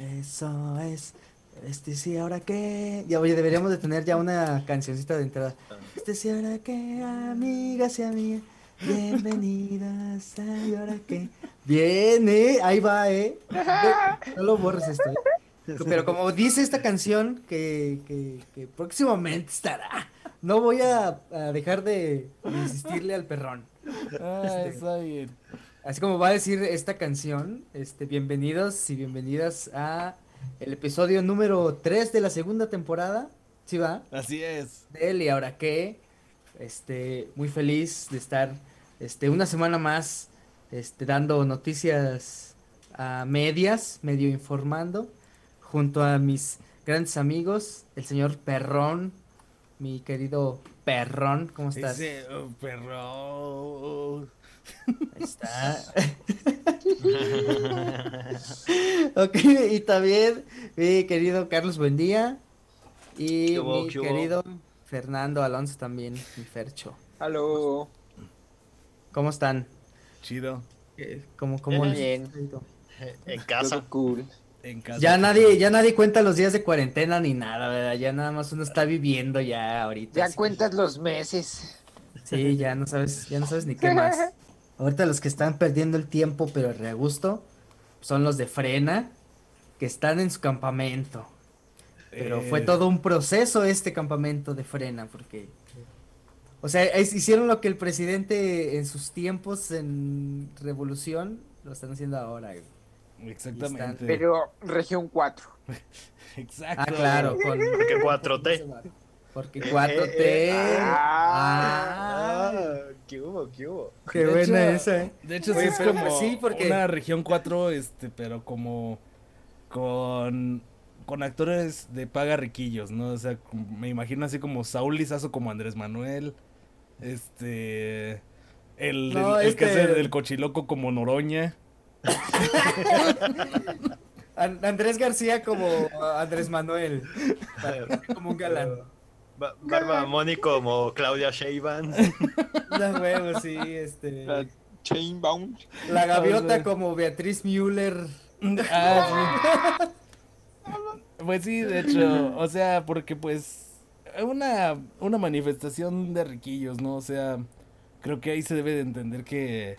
Eso es. Este sí, ahora qué. Ya, oye, deberíamos de tener ya una cancioncita de entrada. Este sí, ahora qué, amigas y amigas. Bienvenidas a ahora qué. Bien, eh. Ahí va, eh. No lo borres esto. eh. Pero como dice esta canción, que, que, que próximamente estará. No voy a, dejar de insistirle al perrón. Ah, está bien. Así como va a decir esta canción, este, bienvenidos y bienvenidas a el episodio número 3 de la segunda temporada. ¿Sí va? Así es. De él y ahora qué. Este, muy feliz de estar este, una semana más este, dando noticias a medias, medio informando, junto a mis grandes amigos, el señor Perrón, mi querido Perrón, ¿cómo estás? Ese oh, perro. Ahí está. ok, y también mi querido Carlos Buendía y ¿Qué hubo, mi querido Fernando Alonso también, mi Fercho. Aló. ¿Cómo están? Chido. ¿Cómo, cómo les Bien. En casa. Cool. En casa. Ya nadie, ya nadie cuenta los días de cuarentena ni nada, ¿verdad? Ya nada más uno está viviendo ya ahorita. Ya que- cuentas los meses. Sí, ya no sabes, ya no sabes ni qué más. Ahorita los que están perdiendo el tiempo, pero a gusto, son los de Frena, que están en su campamento. Pero fue Eh, todo un proceso este campamento de Frena, porque... O sea, es- hicieron lo que el presidente en sus tiempos en revolución lo están haciendo ahora. güey. Exactamente. Pero región 4. Exacto. Ah, claro, con... Porque 4T. Porque 4T... Ah, Ah, ¿qué hubo? ¿Qué hubo? qué De buena hecho- esa, ¿eh? De hecho, sí es como sí, porque- una región 4, este, pero como con, con actores de paga riquillos, ¿no? O sea, me imagino así como Saúl Lizazo como Andrés Manuel, este, el, No, el, el que este- hace del cochiloco como Noroña. An- Andrés García como Andrés Manuel. Como un galán. Ba- Barba Moni como Claudia Sheinbaum. Da huevo, sí, este. La Chainbound. La gaviota como Beatriz Müller. Ah, sí. Pues sí, de hecho, o sea, porque pues una, una manifestación de riquillos, ¿no? O sea, creo que ahí se debe de entender que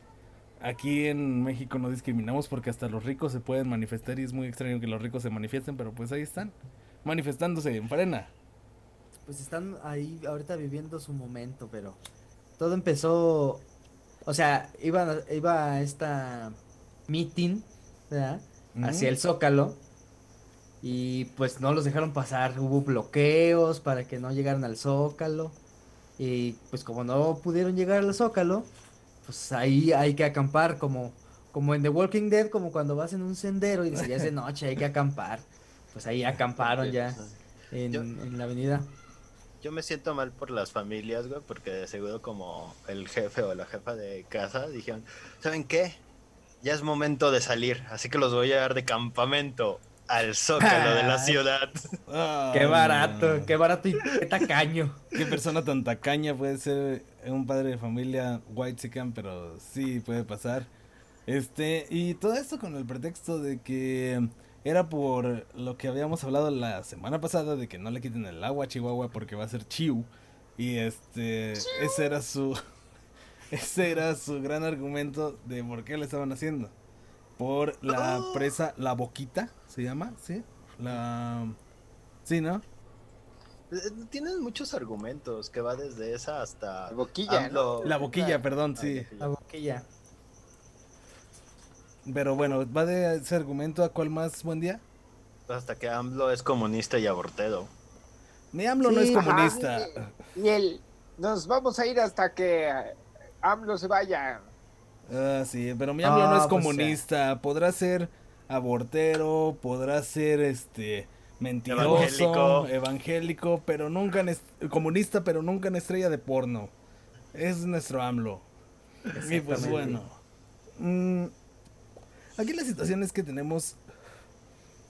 aquí en México no discriminamos porque hasta los ricos se pueden manifestar y es muy extraño que los ricos se manifiesten, pero pues ahí están, manifestándose en frena. Pues están ahí ahorita viviendo su momento, pero todo empezó. O sea, iba, iba a esta meeting, ¿verdad? Hacia el Zócalo. Y pues no los dejaron pasar. Hubo bloqueos para que no llegaran al Zócalo. Y pues como no pudieron llegar al Zócalo, pues ahí hay que acampar como, como en The Walking Dead, como cuando vas en un sendero y dices, ya es de noche, hay que acampar. Pues ahí acamparon ya en, Yo- en la avenida. Yo me siento mal por las familias, güey, porque de seguro como el jefe o la jefa de casa dijeron, ¿saben qué? Ya es momento de salir, así que los voy a dar de campamento al zócalo de la ciudad. Qué barato, no. qué barato y qué tacaño. Qué persona tan tacaña puede ser un padre de familia white chican, pero sí puede pasar. Este, y todo esto con el pretexto de que era por lo que habíamos hablado la semana pasada de que no le quiten el agua a Chihuahua porque va a ser chiu. Y este, ese era su ese era su gran argumento de por qué lo estaban haciendo. Por la presa La Boquita, ¿se llama? ¿Sí? La Sí, ¿no? Eh, Tienen muchos argumentos que va desde esa hasta... La boquilla, AMLO- La Boquilla, perdón, ah, sí. La boquilla. Pero bueno, va de ese argumento a cuál más buen día. Hasta que AMLO es comunista y abortero. Mi AMLO no es ajá. comunista. Y el. Nos vamos a ir hasta que AMLO se vaya. Ah, sí, pero mi AMLO no Ah, es pues, comunista. Podrá ser abortero, podrá ser este mentiroso, Evangélico. evangélico, pero nunca en comunista, pero nunca en estrella de porno. Es nuestro AMLO. Y pues bueno. mm, aquí la situación es que tenemos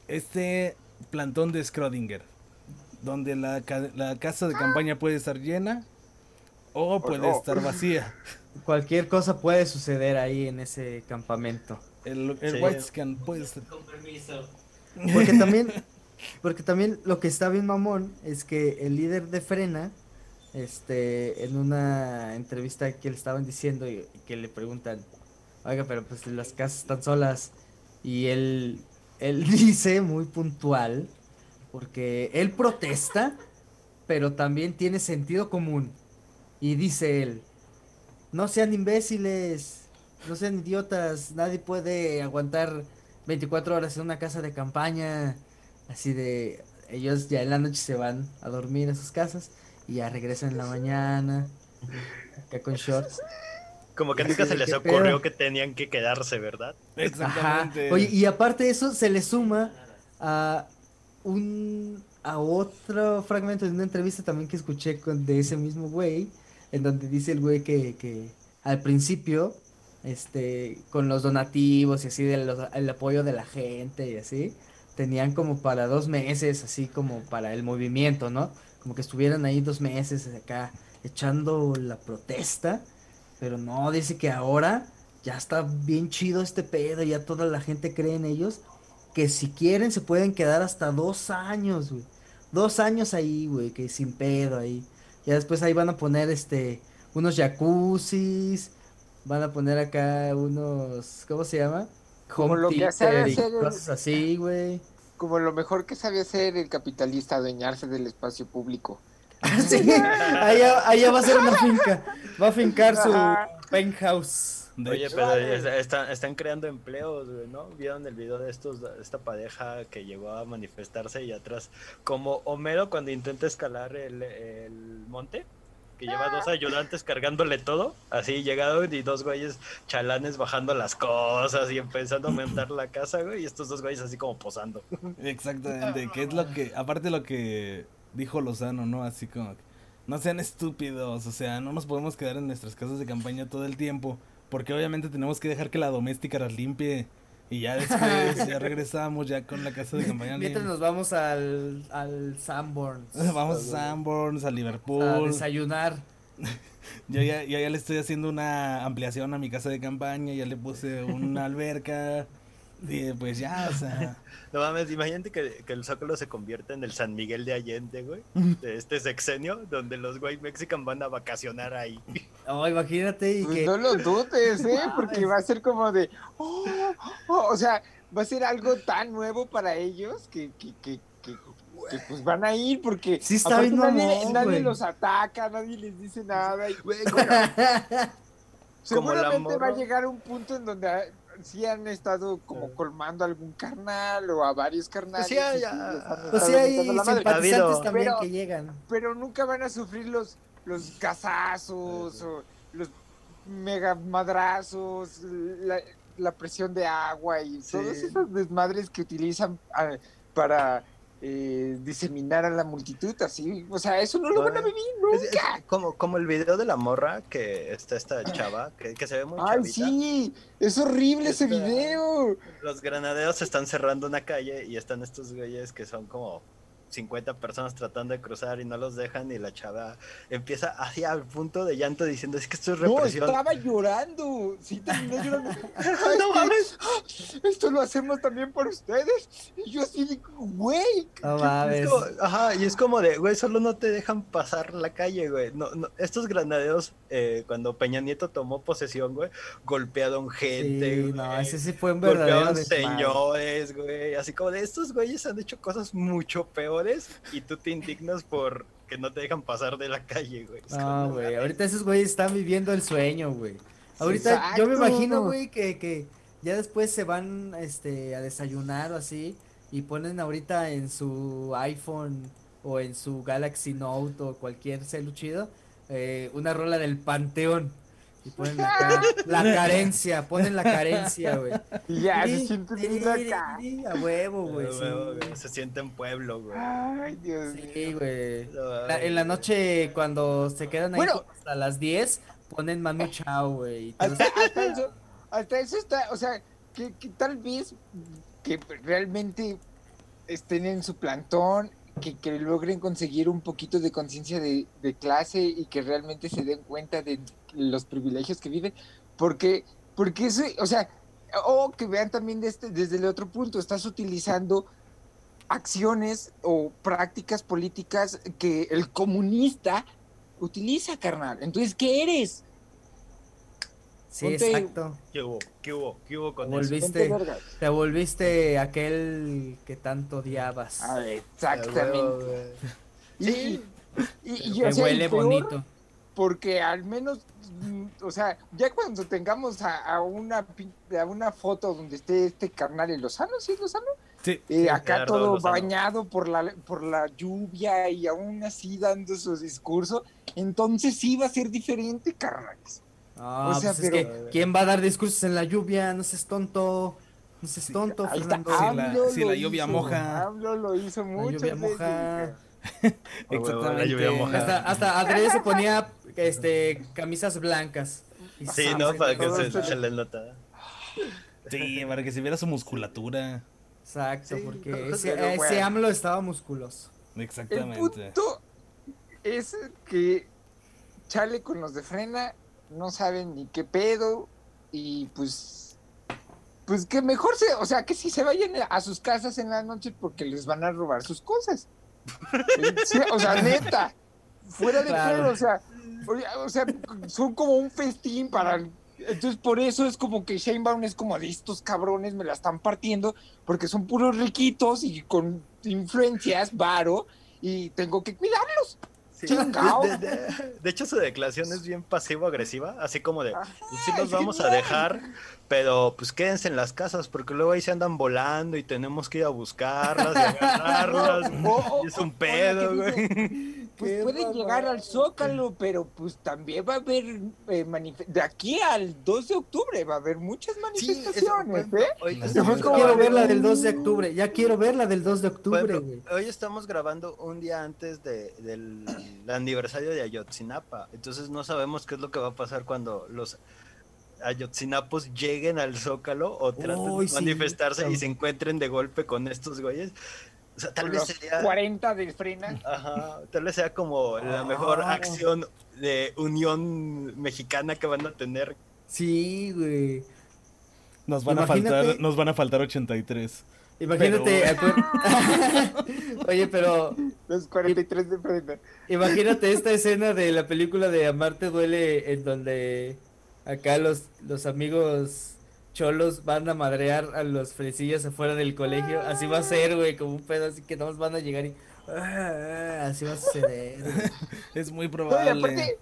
este plantón de Schrödinger, donde la, ca- la casa de campaña puede estar llena o puede no. estar vacía. Cualquier cosa puede suceder ahí en ese campamento. El, el Sí. White Scan puede estar. Con permiso. Porque también, porque también lo que está bien mamón es que el líder de Frena, este, en una entrevista que le estaban diciendo y que le preguntan, oiga, pero pues las casas están solas. Y él, él dice muy puntual, porque él protesta, pero también tiene sentido común. Y dice él, no sean imbéciles, no sean idiotas, nadie puede aguantar 24 horas en una casa de campaña. Así de, ellos ya en la noche se van a dormir en sus casas y ya regresan en la mañana, acá con shorts. Como que nunca se les ¿qué ocurrió pedo? que tenían que quedarse, ¿verdad? Ajá. Exactamente. Oye, y aparte de eso, se le suma a un a otro fragmento de una entrevista también que escuché con, de ese mismo güey, en donde dice el güey que, que al principio, este, con los donativos y así, de los- el apoyo de la gente y así, tenían como para dos meses, así como para el movimiento, ¿no? Como que estuvieran ahí dos meses acá echando la protesta, pero no, dice que ahora ya está bien chido este pedo, ya toda la gente cree en ellos, que si quieren se pueden quedar hasta dos años, güey. Dos años ahí, güey, que sin pedo ahí. Ya después ahí van a poner este, unos jacuzzis, van a poner acá unos, ¿cómo se llama? Como Home lo que hacer cosas así, güey. Como lo mejor que sabe hacer el capitalista, adueñarse del espacio público. Sí, allá, allá va a ser una finca. Va a fincar su penthouse. De Oye, hecho, pero es- está- están creando empleos, güey, ¿no? ¿Vieron el video de estos, esta pareja que llegó a manifestarse y atrás, como Homero cuando intenta escalar el, el monte, que lleva dos ayudantes cargándole todo, así llegaron y dos güeyes chalanes bajando las cosas y empezando a montar la casa, güey, y estos dos güeyes así como posando. Exactamente, que es lo que, aparte lo que dijo Lozano, ¿no? Así como, que, no sean estúpidos, o sea, no nos podemos quedar en nuestras casas de campaña todo el tiempo, porque obviamente tenemos que dejar que la doméstica las limpie y ya después ya regresamos ya con la casa de campaña Mientras nos vamos al, al Sanborns. Vamos a Sanborns, a a Liverpool. desayunar. Yo ya, ya, ya le estoy haciendo una ampliación a mi casa de campaña, ya le puse una alberca. Y pues ya, o sea. No mames, imagínate que, que el Zócalo se convierte en el San Miguel de Allende, güey, de este sexenio, donde los güey mexican van a vacacionar ahí. Oh, imagínate y Pues que no lo dudes, ¿eh? Porque va a ser como de. "Oh, oh", o sea, va a ser algo tan nuevo para ellos que, que, que, que- que, pues van a ir porque Sí está bien nadie, mamón, nadie los ataca, nadie les dice nada. Y, Güey, como- Como la seguramente va a llegar un punto en donde sí han estado como colmando a algún carnal o a varios carnales. Pues sí, y sí ya- les han Pues sí hay simpatizantes también Pero- que llegan. pero nunca van a sufrir los, los gazazos o los mega madrazos, la, la presión de agua y Sí. todos esos desmadres que utilizan ah, para eh, diseminar a la multitud, así, o sea, eso no lo van a vivir Es- es nunca. como, como el video de la morra que está esta chava, que, que se ve muy Ay, chavita. sí, es horrible ese video. Los granaderos están cerrando una calle y están estos güeyes que son como 50 personas tratando de cruzar y no los dejan y la chava empieza hacia al punto de llanto diciendo es que esto es No, represión. estaba llorando. Sí, terminó llorando. no mames. Esto lo hacemos también por ustedes. Y yo así digo, güey. No Es mames. como- ajá, y es como de, güey, solo no te dejan pasar la calle, güey. No, no, estos granaderos, eh, cuando Peña Nieto tomó posesión, güey, golpearon gente, Sí, güey. no, ese sí fue un verdadero golpearon señores, güey. Así como de estos güeyes han hecho cosas mucho peores y tú te indignas por que no te dejan pasar de la calle, güey. No, güey, ahorita esos güeyes están viviendo el sueño, güey. Ahorita yo me imagino, güey, que, que ya después se van este, a desayunar o así y ponen ahorita en su iPhone o en su Galaxy Note o cualquier celu chido eh, una rola del Panteón. Y ponen acá la carencia, ponen la carencia, güey. Y ya se Tiri, siente tiri, bien acá. tiri, A huevo, güey. Sí. güey, güey, Se siente en pueblo, güey. Ay, Dios Sí, mío. güey. No, La- en la güey. noche cuando se quedan ahí Bueno. hasta las 10, ponen Manu Chao, güey. Hasta, hasta eso, hasta eso está, o sea, que, que tal vez que realmente estén en su plantón, que, que logren conseguir un poquito de conciencia de, de clase y que realmente se den cuenta de los privilegios que viven, porque, porque eso, o sea, o que vean también de este, desde el otro punto, estás utilizando acciones o prácticas políticas que el comunista utiliza, carnal. Entonces, ¿qué eres? Sí, Ponte- exacto. ¿Qué hubo? ¿Qué hubo? ¿Qué hubo con eso? Volviste, vergas. te volviste aquel que tanto odiabas. Ah, exactamente. güey. Y, y, y- y, que o sea, y huele peor, bonito. Porque al menos, mm, o sea, ya cuando tengamos a, a una pin- a una foto donde esté este carnal en Lozano, ¿sí es Lozano? Sí. Eh, Sí, acá Gerardo todo Lozano. bañado por la, por la lluvia y aún así dando su discurso, entonces sí va a ser diferente, carnales. Ah, o sea, pues es que, ¿quién va a dar discursos en la lluvia? No seas tonto. No seas tonto, está, Fernando. Si la- si la lluvia hizo, moja. AMLO lo hizo lluvia moja. cara. Exactamente. Hasta, hasta Adrián se ponía este, camisas blancas. Y Sí, ¿no? Para que se, les nota. Sí, para que se viera su musculatura. Exacto, Sí, porque pero ese, bueno. ese AMLO estaba musculoso. El Exactamente. punto es que chale con los de frena, no saben ni qué pedo y pues pues que mejor se, o sea, que si se vayan a sus casas en la noche porque les van a robar sus cosas. Sí, o sea, neta, fuera de Claro. pedo, o sea, o sea, son como un festín para entonces por eso es como que Sheinbaum es como de estos cabrones me la están partiendo porque son puros riquitos y con influencias, varo y tengo que cuidarlos. Sí. De, de- de hecho, su declaración es bien pasivo-agresiva, así como de, Ajá, sí los es vamos a dejar, pero pues quédense en las casas, porque luego ahí se andan volando y tenemos que ir a buscarlas y agarrarlas. O- o- y es un o la pedo, güey. Pues pueden llegar al Zócalo, pero pues también va a haber eh, manif- de aquí al 2 de octubre va a haber muchas manifestaciones, ¿eh? Estamos Yo Yo quiero ver la del 2 de octubre. Ya quiero ver la del 2 de octubre, güey. hoy estamos grabando un día antes de- del aniversario de Ayotzinapa, entonces no sabemos qué es lo que va a pasar cuando los Ayotzinapos lleguen al Zócalo o traten Uy, de sí. manifestarse y se encuentren de golpe con estos güeyes. O sea, tal vez Los sería, 40 de frena. ajá, tal vez sea como la mejor Ah. acción de unión mexicana que van a tener. Sí, güey. Nos van a faltar, nos van a faltar 83. Imagínate. Oye, pero Los 43 de frena. imagínate esta escena de la película de Amarte Duele en donde acá los, los amigos cholos van a madrear a los fresillas afuera del colegio. Así va a ser, güey, como un pedo, así que nada más van a llegar y... ah, así va a suceder. Es muy No, y probable. aparte,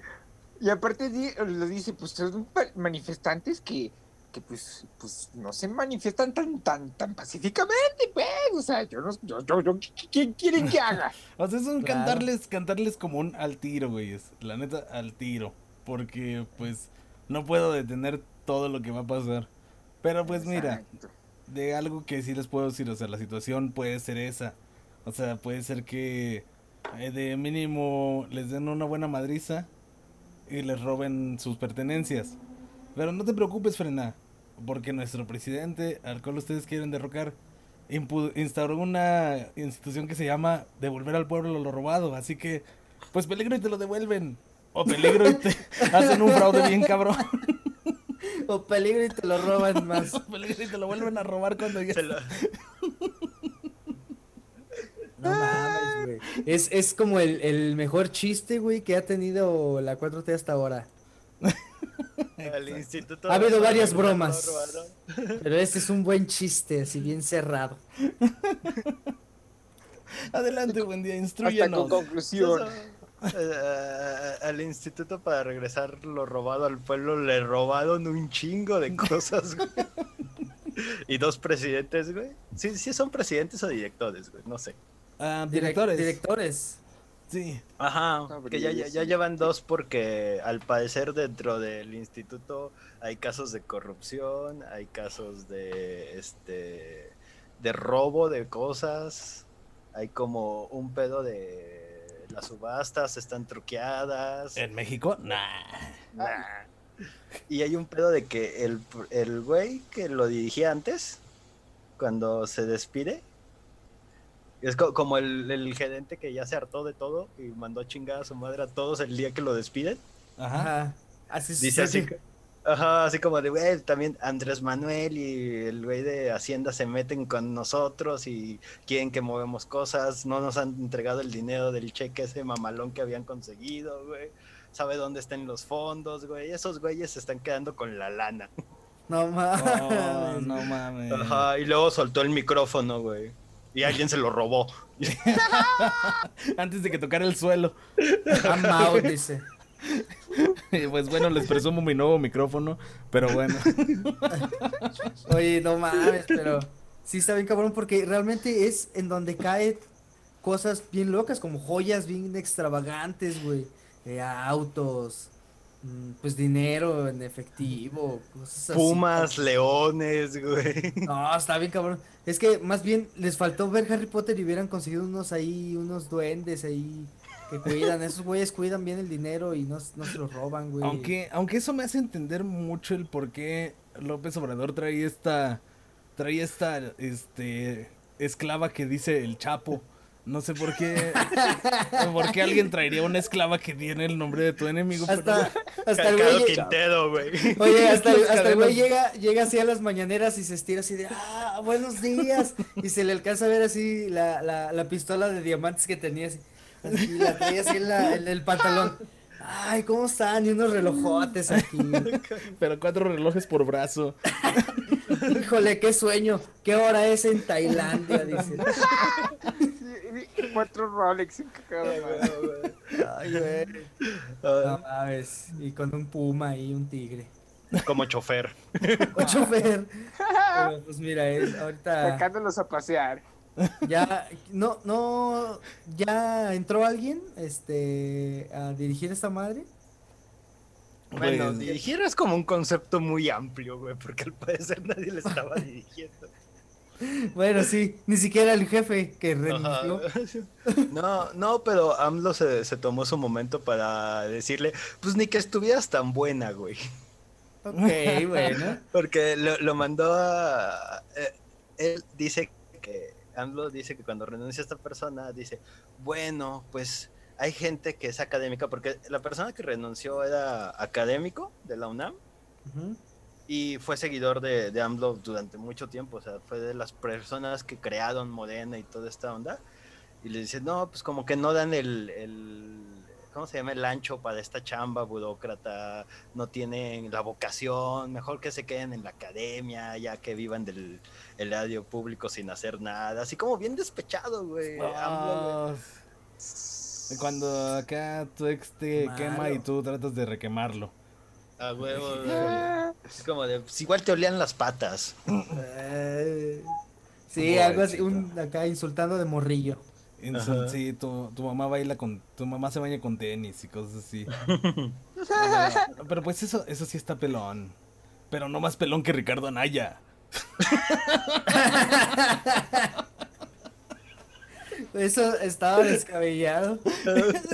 y aparte di- lo dice, pues son manifestantes que, que pues, pues no se manifiestan tan, tan, tan pacíficamente, pues. O sea, yo no, yo, yo, yo, ¿qué- ¿qué quieren que haga? O sea, es un Claro. cantarles, cantarles como un al tiro, güey. La neta, al tiro. Porque, pues, no puedo detener todo lo que va a pasar. Pero, pues, mira, de algo que sí les puedo decir, o sea, la situación puede ser esa. O sea, puede ser que eh, de mínimo les den una buena madriza y les roben sus pertenencias. Pero no te preocupes, Frena, porque nuestro presidente, al cual ustedes quieren derrocar, instauró una institución que se llama devolver al pueblo lo robado. Así que, pues peligro y te lo devuelven. O peligro y te hacen un fraude bien cabrón. O peligro y te lo roban más. O peligro y te lo vuelven a robar cuando ya... Se lo- No mames, güey. Es, es como el, el mejor chiste, güey, que ha tenido la 4T hasta ahora. al instituto Ha habido varias bromas. Pero este es un buen chiste, así bien cerrado. Adelante, buen día, Hasta instruyenos. con conclusión. Eh, al instituto para regresar lo robado al pueblo le robaron un chingo de cosas, güey. Y dos presidentes, güey. Sí, sí son presidentes o directores, güey, no sé. Ah, Direc- directores. Directores. Sí. Ajá, No, que ya, ya, ya llevan dos porque al parecer dentro del instituto hay casos de corrupción, hay casos de este de robo de cosas, hay como un pedo de las subastas están truqueadas. ¿En México? Nah. Nah. Y hay un pedo de que el, el güey que lo dirigía antes, cuando se despide, es co- como el, el gerente que ya se hartó de todo y mandó a chingar a su madre a todos el día que lo despiden. Ajá. Así Dice así, Ajá, así como de, güey, también Andrés Manuel y el güey de Hacienda se meten con nosotros y quieren que movemos cosas, no nos han entregado el dinero del cheque ese mamalón que habían conseguido, güey. Sabe dónde están los fondos, güey. Esos güeyes se están quedando con la lana. No mames. Oh, no mames. Ajá, y luego soltó el micrófono, güey. Y alguien se lo robó. Antes de que tocara el suelo. I'm out, dice. Pues bueno, les presumo mi nuevo micrófono, pero bueno. Oye, no mames, pero sí está bien cabrón porque realmente es en donde caen cosas bien locas, como joyas bien extravagantes, güey. eh, autos, mm, pues dinero en efectivo, cosas así. Pumas, leones, güey. No, está bien cabrón. Es que más bien les faltó ver Harry Potter y hubieran conseguido unos ahí, unos duendes ahí que cuidan. Esos güeyes cuidan bien el dinero y no, no se lo roban, güey. Aunque, aunque eso me hace entender mucho el por qué López Obrador trae esta, trae esta, este, esclava que dice el Chapo. No sé por qué, por qué alguien traería una esclava que tiene el nombre de tu enemigo. pero- Hasta, hasta el güey. Quintero, güey. Oye, hasta, hasta el güey llega, llega así a las mañaneras y se estira así de, ah, buenos días. Y se le alcanza a ver así la, la, la pistola de diamantes que tenía así. La traía así en, la, en el pantalón. Ay, ¿cómo están? Y unos relojotes aquí. pero cuatro relojes por brazo. Híjole, qué sueño. ¿Qué hora es en Tailandia? Dice. Cuatro Rolex. Ay, güey. No mames. Y con un puma y un tigre. Como chofer. Un chofer. Pero, pues mira, es, ahorita. Sacándolos a pasear. Ya, no, no, ya entró alguien, este, a dirigir esta madre. Bueno, Pues, dirigir es como un concepto muy amplio, güey, porque al parecer nadie le estaba dirigiendo. Bueno, sí, ni siquiera el jefe que renunció. No, no, pero AMLO se, se tomó su momento para decirle, pues ni que estuvieras tan buena, güey. Ok, bueno. Porque lo, lo mandó a... eh, él dice que, AMLO dice que cuando renuncia a esta persona, dice, bueno, pues hay gente que es académica, porque la persona que renunció era académico de la UNAM y fue seguidor de, de AMLO durante mucho tiempo, o sea, fue de las personas que crearon Morena y toda esta onda. Y le dice, no, pues como que no dan el, el- ¿cómo se llama? El ancho para esta chamba burócrata, no tienen la vocación, mejor que se queden en la academia, ya que vivan del el radio público sin hacer nada, así como bien despechado, güey. Ah, Cuando acá tu ex te Malo. quema y tú tratas de requemarlo. A huevo, güey. Es como de, pues igual te olían las patas. Eh, sí, algo así, un, acá insultando de morrillo. Sí, tu, tu mamá baila con, tu mamá se baña con tenis y cosas así. pero, pero pues eso, eso sí está pelón. Pero no más pelón que Ricardo Anaya. Eso estaba descabellado.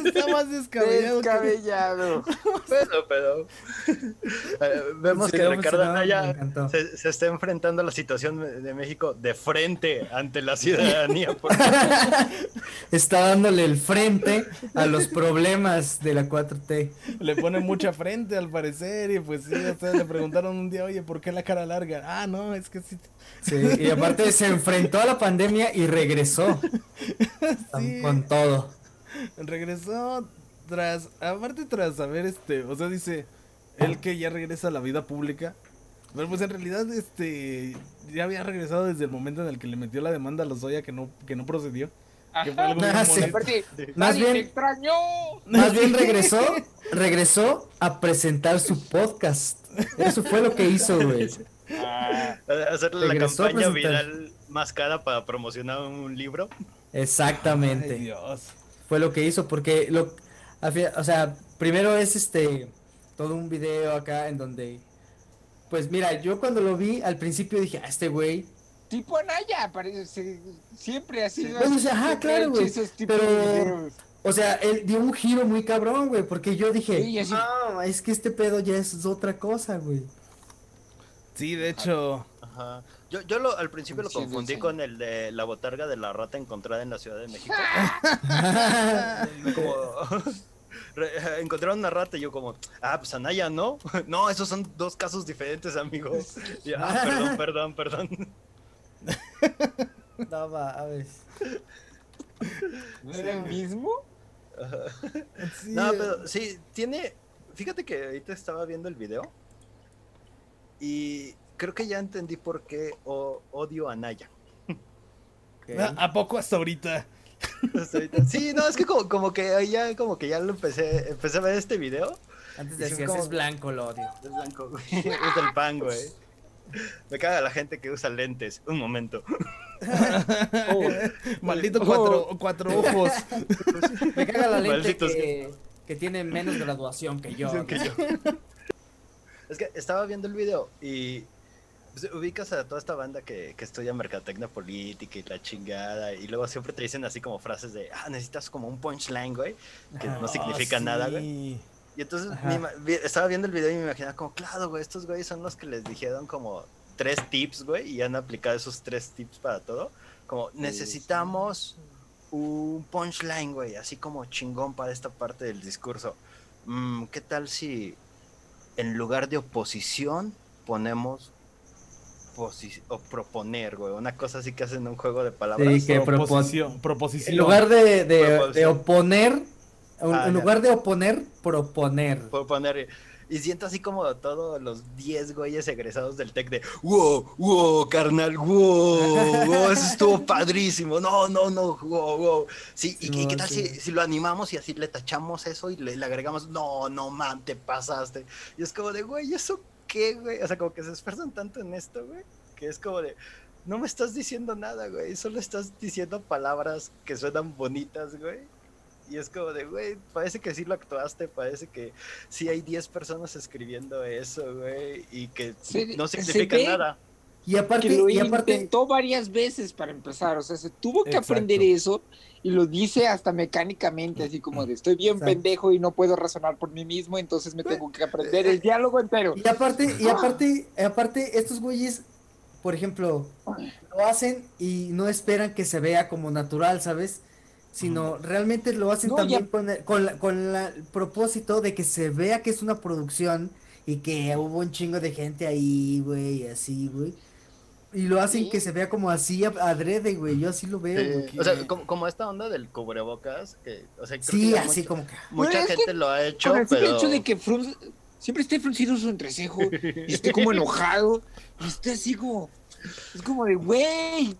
está más descabellado. que- Descabellado. Bueno, pero eh, vemos Sí, que Ricardo Anaya se, se está enfrentando a la situación de México de frente ante la ciudadanía. porque- Está dándole el frente a los problemas de la 4T. Le pone mucha frente al parecer y pues sí, sea, le preguntaron un día, oye, ¿por qué la cara larga? Ah, no, es que sí. Sí, y aparte se enfrentó a la pandemia y regresó. Sí. Con todo. Regresó tras, aparte tras saber este, o sea, dice, él que ya regresa a la vida pública. Pero pues en realidad, este, ya había regresado desde el momento en el que le metió la demanda a Lozoya que no, que no procedió. Que fue algo bien Ah, sí. Más bien- extrañó. Más bien regresó, regresó a presentar su podcast. Eso fue lo que hizo, güey. Ah, Hacerle la campaña viral más cara para promocionar un libro. Ay, Exactamente. Dios. Fue lo que hizo, porque lo, o sea, primero es este, todo un video acá en donde, pues mira, yo cuando lo vi al principio dije, ah, este güey, tipo Anaya, parece. Siempre ha sido. Bueno, o sea, ajá, claro, güey, pero- o sea, él dio un giro muy cabrón, güey, porque yo dije, Sí, así- no, es que este pedo ya es otra cosa, güey. Sí, de hecho, Ajá. Yo, yo lo, al principio lo Sí, sí, confundí sí. con el de la botarga de la rata encontrada en la Ciudad de México. Como- re- encontraron una rata y yo como, ah, pues Anaya, ¿no? No, esos son dos casos diferentes, amigos. Y ah, perdón, perdón, perdón. No mames. ¿No era el mismo? Sí, No, eh, pero sí, tiene. Fíjate que ahorita estaba viendo el video. Y creo que ya entendí por qué odio a Naya. Ok. ¿A ¿A poco hasta ahorita? Hasta ahorita. Sí, no, es que como, como que ahí ya como que ya lo empecé, empecé a ver este video. Antes decías como- es blanco, lo odio. Es blanco, güey. Es del pan, güey. Me caga la gente que usa lentes. Un momento. Maldito Oh. cuatro, cuatro ojos. Me caga la lente Malditos que, que tiene menos graduación que yo. Dicen que yo. Es que estaba viendo el video y pues, ubicas a toda esta banda que, que estudia mercadotecnia política y la chingada y luego siempre te dicen así como frases de, ah, necesitas como un punchline, güey, que no significa Ah, nada, sí. güey. Y entonces vi- estaba viendo el video y me imaginaba como, claro, güey, estos güeyes son los que les dijeron como tres tips, güey, y han aplicado esos tres tips para todo. Como, necesitamos un punchline, güey, así como chingón para esta parte del discurso. Mm, ¿Qué tal si en lugar de oposición ponemos o proponer, güey? Una cosa así que hacen un juego de palabras. Sí, que Proposición. proposición. En lugar de, de, de oponer, en Ah, en ya. lugar de oponer, proponer. proponer. Y siento así como todos los 10 güeyes egresados del TEC de wow, wow, carnal, wow, wow, eso estuvo padrísimo, no, no, no, wow, wow. Sí, ¿y, qué- Sí, qué tal sí. si, si lo animamos y así le tachamos eso y le, le agregamos, no, no, man, te pasaste? Y es como de, güey, ¿eso qué, güey? O sea, como que se esfuerzan tanto en esto, güey, que es como de, no me estás diciendo nada, güey, solo estás diciendo palabras que suenan bonitas, güey. Y es como de, güey, parece que sí lo actuaste, parece que sí hay 10 personas escribiendo eso, güey, y que Se- no significa nada. Y aparte, que lo y aparte, intentó varias veces para empezar, o sea, se tuvo que Exacto. aprender eso y lo dice hasta mecánicamente, así como de estoy bien Exacto. pendejo y no puedo razonar por mí mismo, entonces me tengo que aprender el diálogo entero. y aparte, y aparte, y aparte, estos güeyes, por ejemplo, lo hacen y no esperan que se vea como natural, ¿sabes? Sino realmente lo hacen No, también ya- con, el, con, la- con la- el propósito de que se vea que es una producción y que hubo un chingo de gente ahí, güey, y así, güey. Y lo hacen Sí. que se vea como así a- adrede, güey. Yo así lo veo, güey. o sea, como, como esta onda del cubrebocas, que, o sea, creo que Sí, ya así como que. mucha Bueno, gente lo ha hecho, Con el pero... hecho de que siempre esté fruncido su entrecejo y esté como enojado y esté así como, es como de, güey, que-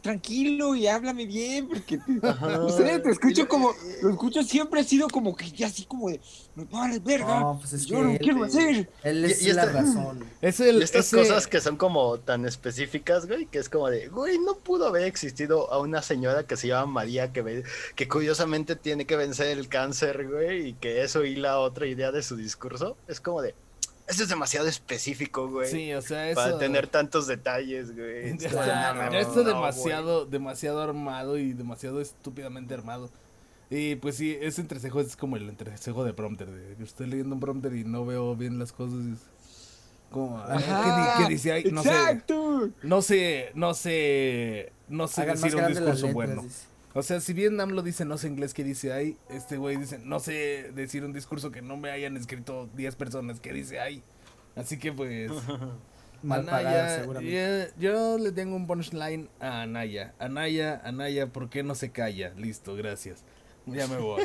tranquilo y háblame bien, porque Ajá. no sé, te Y escucho como, lo escucho siempre ha sido como que ya así como de, me vale verga, No, pues es yo que no él- quiero hacer. Él Y- es y la esta- razón. Es el. Y estas ese- cosas que son como tan específicas, güey, que es como de, güey, no pudo haber existido a una señora que se llama María, que, ve- que curiosamente tiene que vencer el cáncer, güey, y que eso hila otra idea de su discurso. Es como de, eso es demasiado específico, güey, Sí, o sea, eso. para tener tantos detalles, güey. Claro, está no, demasiado, demasiado armado y demasiado estúpidamente armado. Y pues sí, ese entrecejo es como el entrecejo de prompter. De que estoy leyendo un prompter y no veo bien las cosas. y es como, Ajá, ¿qué, di- qué dice ahí? No sé, Exacto. no sé, no sé, no sé Hagan más decir un discurso letras, bueno. dice. O sea, si bien AMLO dice no sé inglés qué dice ahí, este güey dice no sé decir un discurso que no me hayan escrito 10 personas que dice ahí. Así que pues... Mal Anaya, pagada, seguramente. yo, le tengo un punchline a Anaya. Anaya, Anaya, ¿por qué no se calla? Listo, gracias. Ya me voy.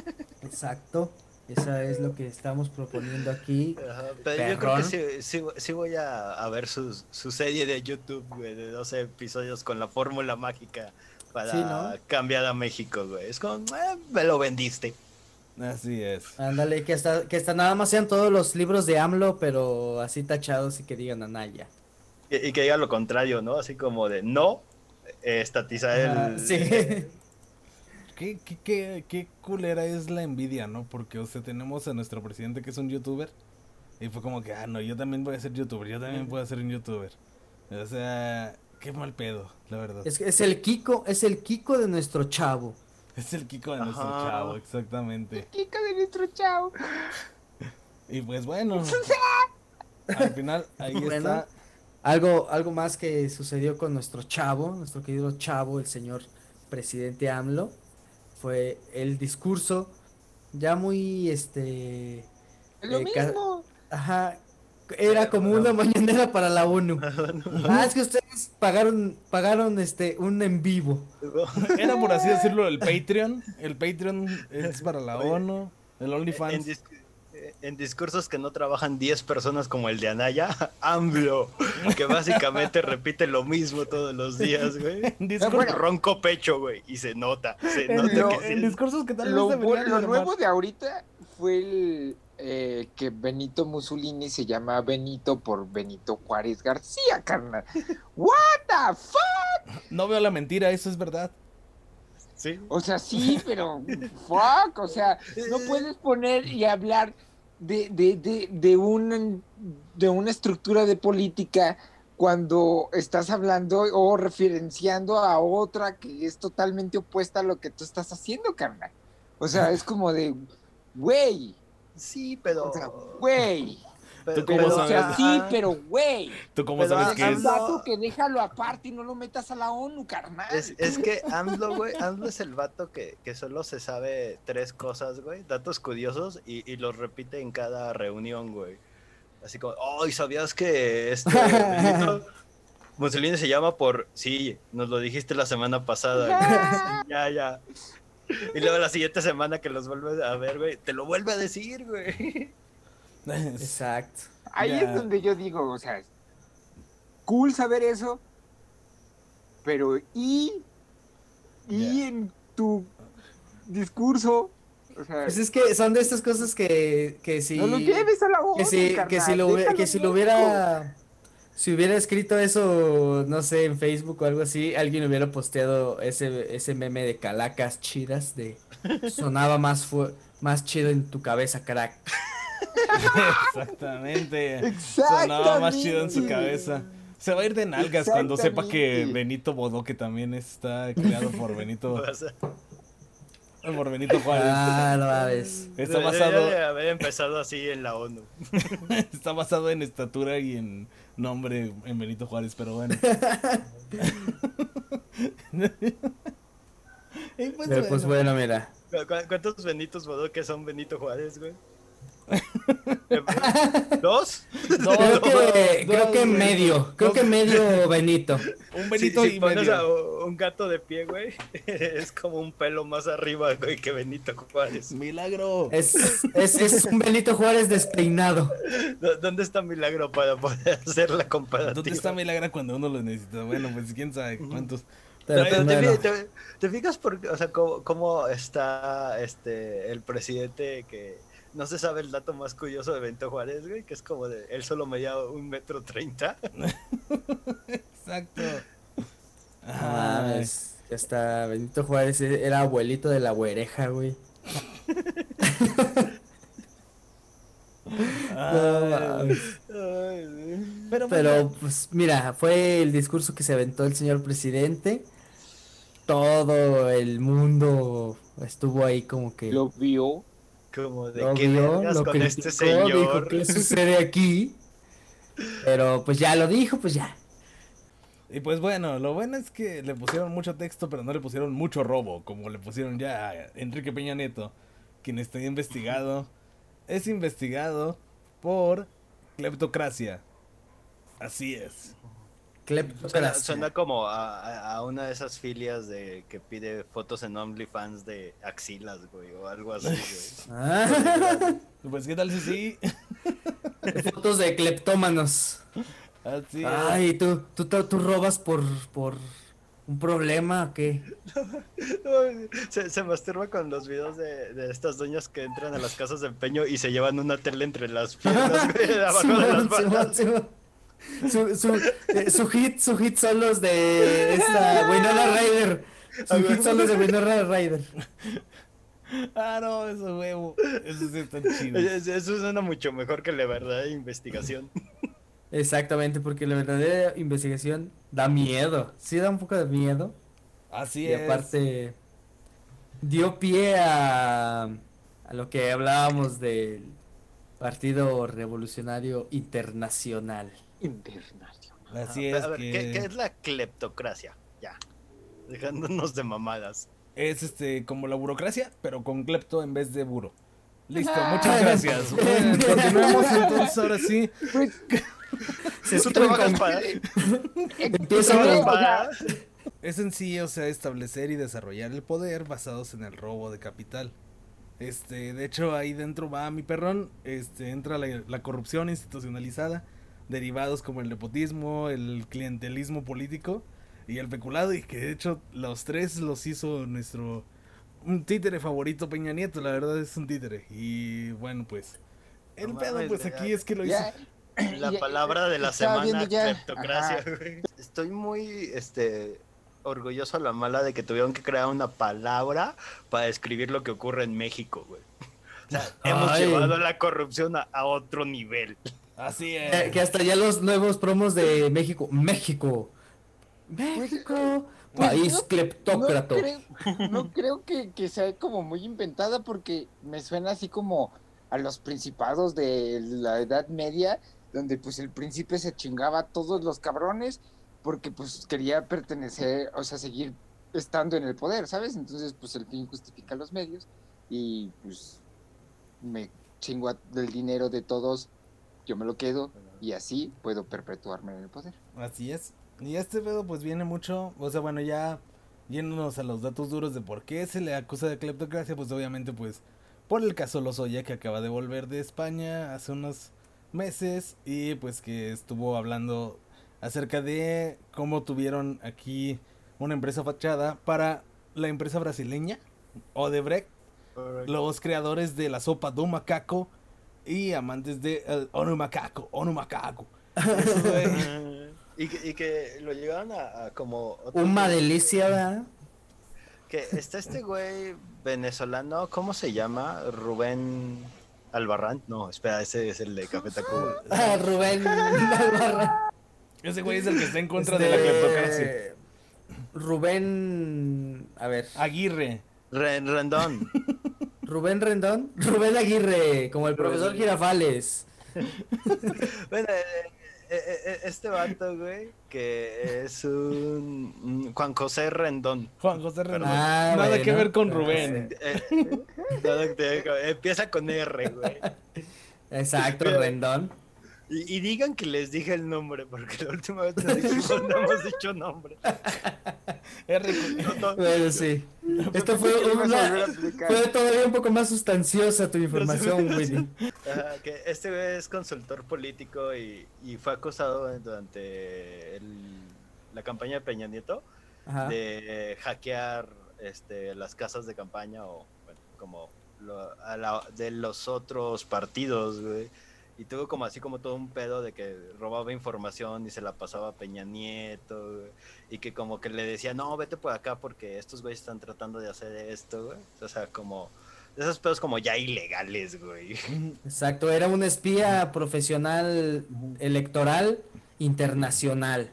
Exacto. Esa es lo que estamos proponiendo aquí. Ajá, pero yo creo que sí, sí, sí voy a, a ver su, su serie de YouTube, güey, de 12 episodios con la fórmula mágica para Sí, ¿no? cambiar a México, güey. Es como, eh, me lo vendiste. Así es. Ándale, que hasta, que hasta nada más sean todos los libros de AMLO, pero así tachados y que digan Anaya. Y, y que diga lo contrario, ¿no? Así como de no eh, estatizar el. sí. ¿Qué, qué, qué, qué culera es la envidia, ¿no? Porque, o sea, tenemos a nuestro presidente que es un youtuber. Y fue como que, ah, no, yo también voy a ser youtuber, yo también puedo ser un youtuber. O sea, qué mal pedo, la verdad. Es, es el Kiko, es el Kiko de nuestro chavo. Es el Kiko de nuestro chavo, exactamente. Kika de nuestro chao. Y pues bueno, al final ahí Bueno. está. Algo, algo más que sucedió con nuestro chavo, nuestro querido chavo, el señor presidente AMLO, fue el discurso ya muy, este... Es lo eh, mismo. Ajá, era como una mañanera para la ONU. Ah, es que ustedes pagaron, pagaron, este, un en vivo. Era por así decirlo el Patreon. El Patreon es para la Oye, ONU. El En, OnlyFans. dis- en discursos que no trabajan 10 personas como el de Anaya, AMLO, que básicamente repite lo mismo todos los días, güey. Discursos, ronco pecho, güey, y se nota, se en, nota Lo- que sí en discursos que tal vez Lo, nuevo de ahorita fue el eh, que Benito Mussolini se llama Benito por Benito Juárez García, carnal. What the fuck? No veo la mentira, eso es verdad. Sí. O sea, sí, pero fuck, o sea, no puedes poner y hablar de, de, de, de, un, de una estructura de política cuando estás hablando o referenciando a otra que es totalmente opuesta a lo que tú estás haciendo, carnal. O sea, es como de, güey, Sí, pero. o sea, güey. pero- ¿Tú cómo pero, O sabes? sea, sí, ajá. pero güey. ¿Tú cómo Pero sabes a- que Es vato que déjalo aparte y no lo metas a la ONU, carnal. Es, es que AMLO, güey, AMLO es el vato que, que solo se sabe tres cosas, güey, datos curiosos, y, y los repite en cada reunión, güey. Así como, oh, ¿y sabías que este Mussolini se llama por... Sí, nos lo dijiste la semana pasada. ya, ya. Y luego la siguiente semana que los vuelves a ver, güey, te lo vuelve a decir, güey. Exacto. Ahí es donde yo digo, o sea, cool saber eso, pero y, y en tu discurso, o sea, Pues es que son de estas cosas que, que si... no lo lleves a la ONU, que si, que si lo, que si lo hubiera... Si hubiera escrito eso, no sé, en Facebook o algo así, alguien hubiera posteado ese, ese meme de calacas chidas de sonaba más fu- más chido en tu cabeza, crack. Exactamente. Sonaba más chido en su cabeza. Se va a ir de nalgas cuando sepa que. Benito Bodoque también está creado por Benito, por Benito Juárez. Ah, no mames. Está debería basado, de haber empezado así en la ONU. está basado en estatura y en nombre en Benito Juárez, pero bueno. Y pues Pero pues bueno. bueno, mira. ¿Cu- cu- ¿Cuántos Benitos que son Benito Juárez, güey? ¿Dos? Dos, Creo que, dos, creo que dos, medio, creo que medio Benito. Un Benito y pones medio. a un gato de pie, güey, es como un pelo más arriba, güey, que Benito Juárez. Milagro. Es, es, es un Benito Juárez despeinado. ¿Dó- ¿Dónde está Milagro para poder hacer la comparativa? ¿Dónde está Milagro cuando uno lo necesita? Bueno, pues quién sabe cuántos. Pero, Pero pues, te, fi- te- te fijas por, o sea, cómo, cómo está este el presidente que no se sabe el dato más curioso de Benito Juárez, güey, que es como de él solo medía un metro treinta. Exacto. No Ay. mames, ya está. Benito Juárez e- era abuelito de la güereja, güey. No Ay. Pero, Pero pues mira, fue el discurso que se aventó el señor presidente. Todo el mundo estuvo ahí como que Lo vio. Como de lo qué vio, lo con este criticó, dijo, señor. ¿qué sucede aquí? Pero pues ya lo dijo, pues ya. Y pues bueno, lo bueno es que le pusieron mucho texto, pero no le pusieron mucho robo, como le pusieron ya a Enrique Peña Nieto, quien está investigado, es investigado por cleptocracia. Así es. Suena, como a, a- una de esas filias de que pide fotos en OnlyFans de axilas, güey, o algo así, güey. Ah, Pues qué tal si sí. fotos de cleptómanos. Así es. Ay, ¿tú, tú, tú, tú robas por, por un problema o qué? Se, se masturba con los videos de, de estas doñas que entran a las casas de empeño y se llevan una tele entre las piernas, güey, abajo de las. Su, su, eh, su hit, su hit son los de esta Winona Ryder. Su hit son los de Winona Ryder. Ah, no, eso huevo. Eso sí está chido. Es- Eso suena mucho mejor que la verdadera investigación. Exactamente, porque la verdadera investigación da miedo. Sí da un poco de miedo. Así Y es. aparte dio pie a, a lo que hablábamos del Partido Revolucionario Internacional. Internacional. Así Ajá, es. A ver, que ¿qué, qué es la cleptocracia? Ya. Dejándonos de mamadas. Es este como la burocracia, pero con clepto en vez de buro. Listo, muchas gracias. Bueno, continuemos entonces ahora sí. Se trabajas para... Empieza para- Es en sí, o sea, establecer y desarrollar el poder basados en el robo de capital. Este, de hecho, ahí dentro va mi perrón, este, entra la, la corrupción institucionalizada, derivados como el nepotismo, el clientelismo político y el peculado, y que de hecho los tres los hizo nuestro un títere favorito Peña Nieto, la verdad es un títere. Y bueno, pues el No pedo pues aquí es que lo hizo. La palabra de la estaba semana, güey. Estoy muy, este, orgulloso a la mala de que tuvieron que crear una palabra para describir lo que ocurre en México, güey. O sea, hemos llevado la corrupción a, a otro nivel. Así Que, es. que hasta ya los nuevos promos de México. México. México. Pues, País no- cleptócrata. No creo, no creo que, que sea como muy inventada porque me suena así como a los principados de la Edad Media, donde pues el príncipe se chingaba a todos los cabrones porque pues quería pertenecer, o sea, seguir estando en el poder, ¿sabes? Entonces pues el fin justifica los medios y pues me chingo a- del dinero de todos, yo me lo quedo y así puedo perpetuarme en el poder. Así es. Y este pedo pues viene mucho, o sea, bueno, ya yéndonos a los datos duros de por qué se le acusa de cleptocracia, pues obviamente pues por el caso Lozoya que acaba de volver de España hace unos meses y pues que estuvo hablando acerca de cómo tuvieron aquí una empresa fachada para la empresa brasileña Odebrecht, los creadores de la sopa do macaco y amantes de el Onu Macaco, Onu Macaco. Esos, güey, Y que, y que lo llevaron a, a como... otro- Uma delicia, ¿verdad? Que está este güey venezolano, ¿cómo se llama? Rubén Albarrán. No, espera, ese es el de Café Tacuba. Ah, Rubén Albarra. Ese güey es el que está en contra de la Este, cleptocracia. Rubén. A ver. Aguirre. Ren- Rendón. Rubén Rendón. Rubén Aguirre, como el profesor. Girafales. Bueno, eh, eh, eh, este vato, güey, que es un Juan José Rendón. Juan José Rendón. Ah, Nada que ver con Ah, Rubén. Eh, nada que te- empieza con R, güey. Exacto, Rendón. Y, y digan que les dije el nombre, porque la última vez que dijimos no hemos dicho nombre. R- No, no, Bueno, sí. Esto fue, ¿Qué vas a volver a una, fue todavía un poco más sustanciosa tu información, Willy. Ajá, que este güey es consultor político y, y fue acusado durante el- la campaña de Peña Nieto Ajá. de hackear este, las casas de campaña o bueno, como lo- a la- de los otros partidos, güey. Y tuvo como así como todo un pedo de que robaba información y se la pasaba a Peña Nieto, güey. Y que como que le decía, no, vete por acá porque estos güeyes están tratando de hacer esto, güey. O sea, como... Esos pedos como ya ilegales, güey. Exacto, era un espía profesional electoral internacional.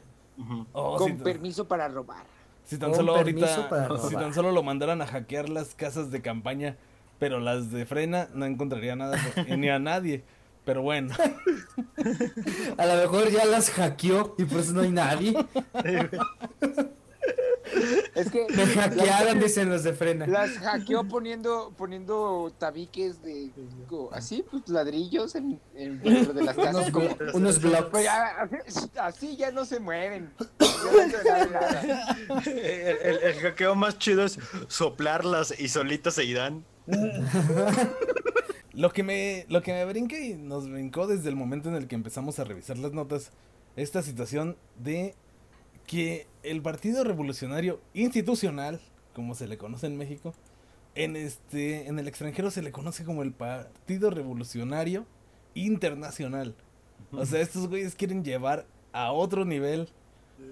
Oh, Con permiso para robar. si tan con solo ahorita, para si tan solo lo mandaran a hackear las casas de campaña, pero las de frena no encontraría nada ni a nadie. Pero bueno, A lo mejor ya las hackeó y por eso no hay nadie. Es que Me hackearon, dicen los de frena. las hackeó poniendo poniendo tabiques de así, pues ladrillos en, en dentro de las Unos, casas. como- unos blogs. Pues ya, así, así ya no se mueven. Ya no se mueven nada. El, el- el hackeo más chido es soplarlas y solitas se irán. lo que me lo que me brinca y nos brincó desde el momento en el que empezamos a revisar las notas, esta situación de que el Partido Revolucionario Institucional, como se le conoce en México, en este en el extranjero se le conoce como el Partido Revolucionario Internacional. O sea, estos güeyes quieren llevar a otro nivel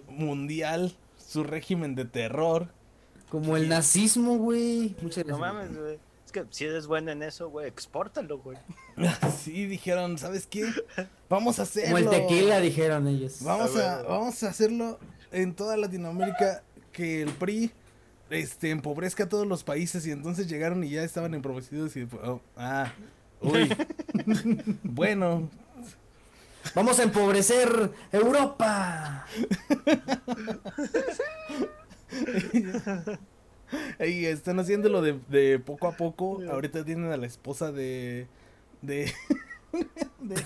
mundial su régimen de terror. Como el nazismo, güey. Muchas No mames, güey. Que si eres bueno en eso, güey, expórtalo, güey. Sí, dijeron, ¿sabes qué? Vamos a hacerlo. Como el tequila, dijeron ellos. Vamos A vamos a hacerlo en toda Latinoamérica, que el PRI este, empobrezca a todos los países y entonces llegaron y ya estaban empobrecidos y oh, ah, uy, bueno, Vamos a empobrecer Europa. Ahí están haciéndolo de, de poco a poco. Ahorita tienen a la esposa de. de. de,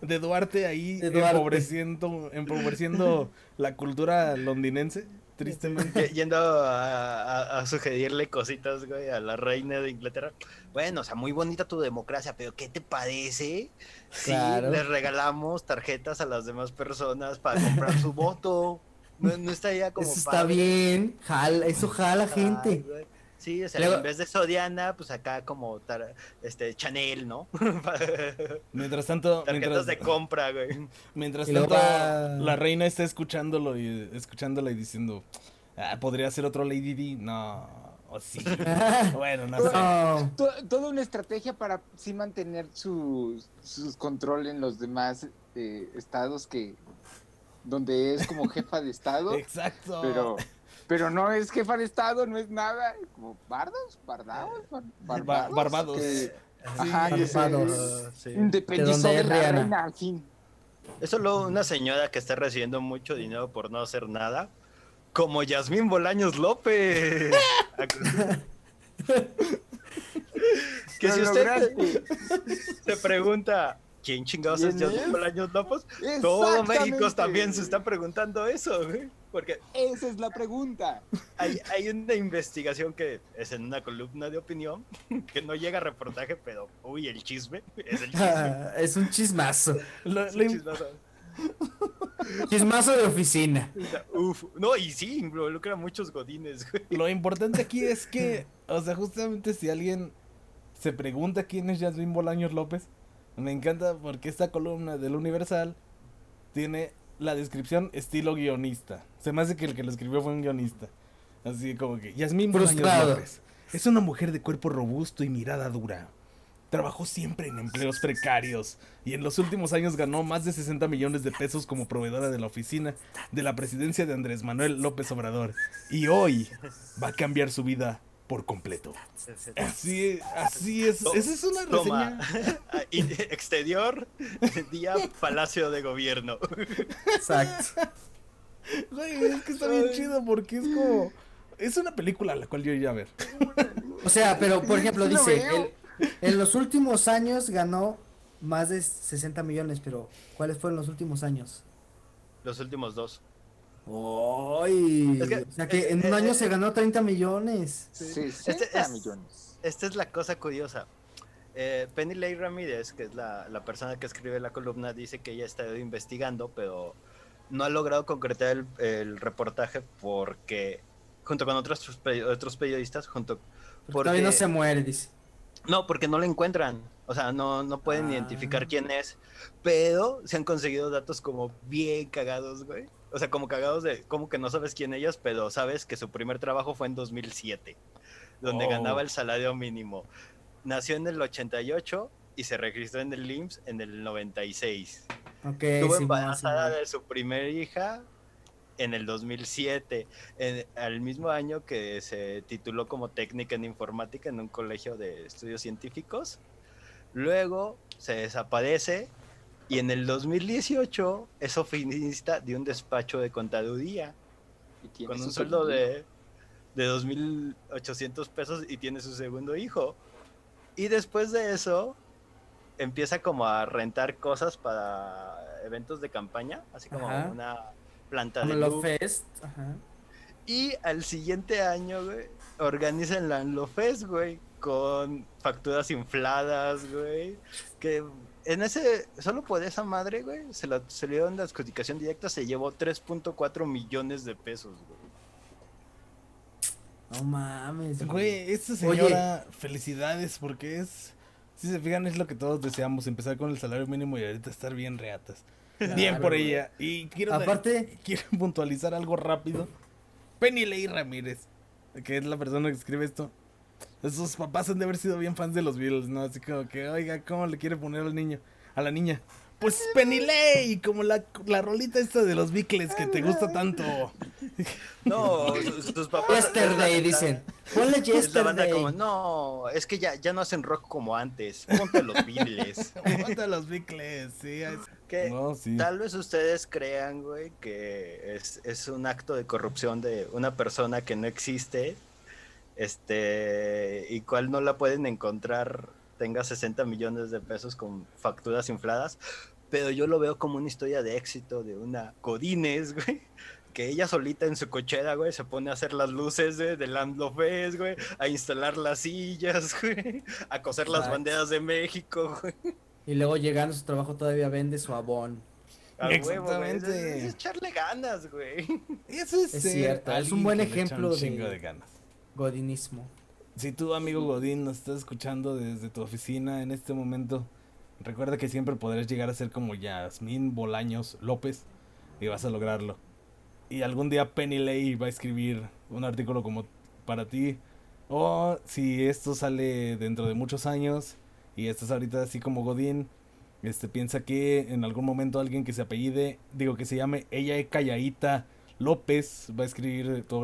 de Duarte ahí De Duarte. empobreciendo, empobreciendo la cultura londinense. Tristemente. Y- Yendo a, a- a sugerirle cositas, güey, a la reina de Inglaterra. Bueno, o sea, muy bonita tu democracia, pero ¿qué te parece si Claro. les regalamos tarjetas a las demás personas para comprar su voto? No, no estaría como Eso está padre? bien. Jala, eso jala gente. Sí, o sea, Luego- en vez de Sodiana, pues acá como tar- este Chanel, ¿no? Mientras tanto, Tarjetas mientras, de compra, güey. mientras tanto va- la reina está escuchándolo y escuchándola y diciendo, ah, podría ser otro Lady D. No, o sí. bueno, no sé. No. To- toda una estrategia para sí mantener su, su control en los demás eh, estados que donde es como jefa de estado, Exacto. pero pero no es jefa de estado, no es nada, como bardos, bardados, bar- Ba- barbados, Barbados. que- Sí, ajá, Barbados. Sí. independizó De de, es la Rihanna. reina, al fin. Es solo una señora que está recibiendo mucho dinero por no hacer nada, como Yasmín Bolaños López. que si usted se pregunta, ¿quién chingados es ¿Quién Yasmín es? Bolaños López? Todo México también se está preguntando eso, güey. Porque Esa es la pregunta. hay, hay una investigación que es en una columna de opinión, que no llega a reportaje, pero, uy, el chisme, es el chisme. Ah, es un chismazo. Lo- es lo un chismazo. Chismazo de oficina. Uf, no, y sí, involucra a muchos godines, güey. Lo importante aquí es que, o sea, justamente si alguien se pregunta quién es Yasmín Bolaños López, me encanta porque esta columna del Universal tiene la descripción estilo guionista. Se me hace que el que lo escribió fue un guionista. Así como que Yasmín Frustrado. López es una mujer de cuerpo robusto y mirada dura. Trabajó siempre en empleos precarios y en los últimos años ganó más de 60 millones de pesos como proveedora de la oficina de la presidencia de Andrés Manuel López Obrador. Y hoy va a cambiar su vida por completo. Así, así es. Esa es una Toma, reseña. Ah, y- exterior, día Palacio de Gobierno. Exacto. Güey, es que está bien chido porque es como. Es una película a la cual yo iría a ver. O sea, pero por ejemplo dice, el- en los últimos años ganó más de 60 millones, pero ¿cuáles fueron los últimos años? Los últimos dos. ¡Ay! Es que- o sea que es- en un es- año es- se ganó 30 millones. 60 Este es- millones. Esta es la cosa curiosa. Eh, Penny Lay Ramírez, que es la, la persona que escribe la columna, dice que ella ha estado investigando, pero no ha logrado concretar el, el reportaje porque, junto con otros, otros periodistas, junto Porque porque todavía no se muere, dice. No, porque no lo encuentran. O sea, no, no pueden Ah. identificar quién es. Pero se han conseguido datos como bien cagados, güey. O sea, como cagados de como que no sabes quién ellas, pero sabes que su primer trabajo fue en 2007, donde Oh. ganaba el salario mínimo. Nació en el 88 y se registró en el IMSS en el 96. Ok, Estuvo embarazada de su primer hija en el 2007, en, al mismo año que se tituló como técnica en informática en un colegio de estudios científicos. Luego se desaparece y en el 2018 es oficinista de un despacho de contaduría Y tiene con su un sueldo de, de 2.800 pesos y tiene su segundo hijo. Y después de eso, empieza como a rentar cosas para eventos de campaña, así como Ajá. una planta Como de lo luz. Fest. Ajá. Y al siguiente año, güey, organizan la Anlofest, güey, con facturas infladas, güey. Que en ese, solo por esa madre, güey, se, la, se le dieron la adjudicación directa, se llevó 3.4 millones de pesos, güey. No mames. Güey, esta señora, felicidades porque es. Si se fijan, es lo que todos deseamos: empezar con el salario mínimo y ahorita estar bien reatas. Claro, bien por güey. ella. Y quiero, Aparte- quiero puntualizar algo rápido. Penny Ley Ramírez, que es la persona que escribe esto. Sus papás han de haber sido bien fans de los Beatles, ¿no? Así como que, oiga, ¿cómo le quiere poner al niño? A la niña. Pues Penny Ley, como la, la rolita esta de los Beatles que te gusta tanto. No, sus, sus papás. Yesterday, dicen. Ponle Es la banda Yesterday. como, no, es que ya, ya no hacen rock como antes. Ponte los Beatles. Aguanta los Beatles, sí. es- Que No, sí. tal vez ustedes crean, güey, que es, es un acto de corrupción de una persona que no existe este, y cuál no la pueden encontrar, tenga 60 millones de pesos con facturas infladas, pero yo lo veo como una historia de éxito de una Codines, güey. Que ella solita en su cochera, güey, se pone a hacer las luces de, de Land of Fest, güey, a instalar las sillas, güey, a coser las banderas de México, güey. Y luego llegando a su trabajo todavía vende su abón. A huevo, güey. Es, Exactamente. es echarle ganas, güey. Eso es, cierto, es un buen ejemplo un de- de ganas. Godinismo. Si tú, amigo Godín, nos estás escuchando desde tu oficina en este momento, recuerda que siempre podrás llegar a ser como Yasmín Bolaños López y vas a lograrlo. Y algún día Penny Lay va a escribir un artículo como para ti. O si esto sale dentro de muchos años y estás ahorita así como Godín, este piensa que en algún momento alguien que se apellide, digo que se llame ella es calladita López va a escribir todo.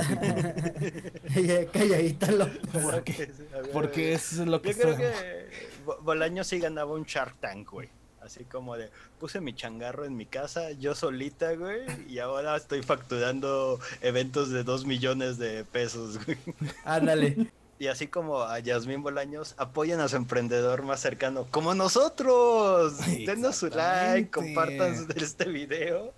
Ella calladita lo. Porque, porque es lo que Yo creo está- que Bo- Bolaño sí ganaba un Shark Tank, güey. Así como de, puse mi changarro en mi casa, yo solita, güey, y ahora estoy facturando eventos de dos millones de pesos, güey. Ándale. Y así como a Yasmín Bolaños, apoyen a su emprendedor más cercano, como nosotros. Denos su like, compartan este video.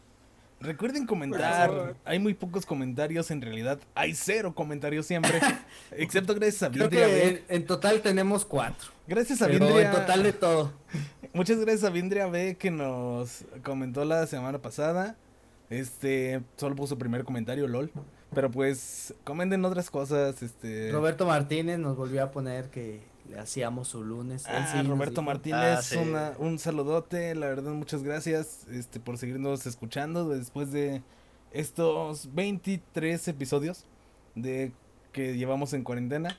Recuerden comentar. Hay muy pocos comentarios, en realidad hay cero comentarios siempre. excepto gracias a Vindria en, en total tenemos cuatro. Gracias a Pero Vindria. en total de todo. Muchas gracias a Vindria B que nos comentó la semana pasada. Este, solo puso primer comentario, lol. Pero pues, comenten otras cosas, este. Roberto Martínez nos volvió a poner que le hacíamos su lunes. Ah, sí Roberto dijo. Martínez, Ah, sí. una- un saludote, la verdad muchas gracias este, por seguirnos escuchando después de estos 23 episodios de que llevamos en cuarentena.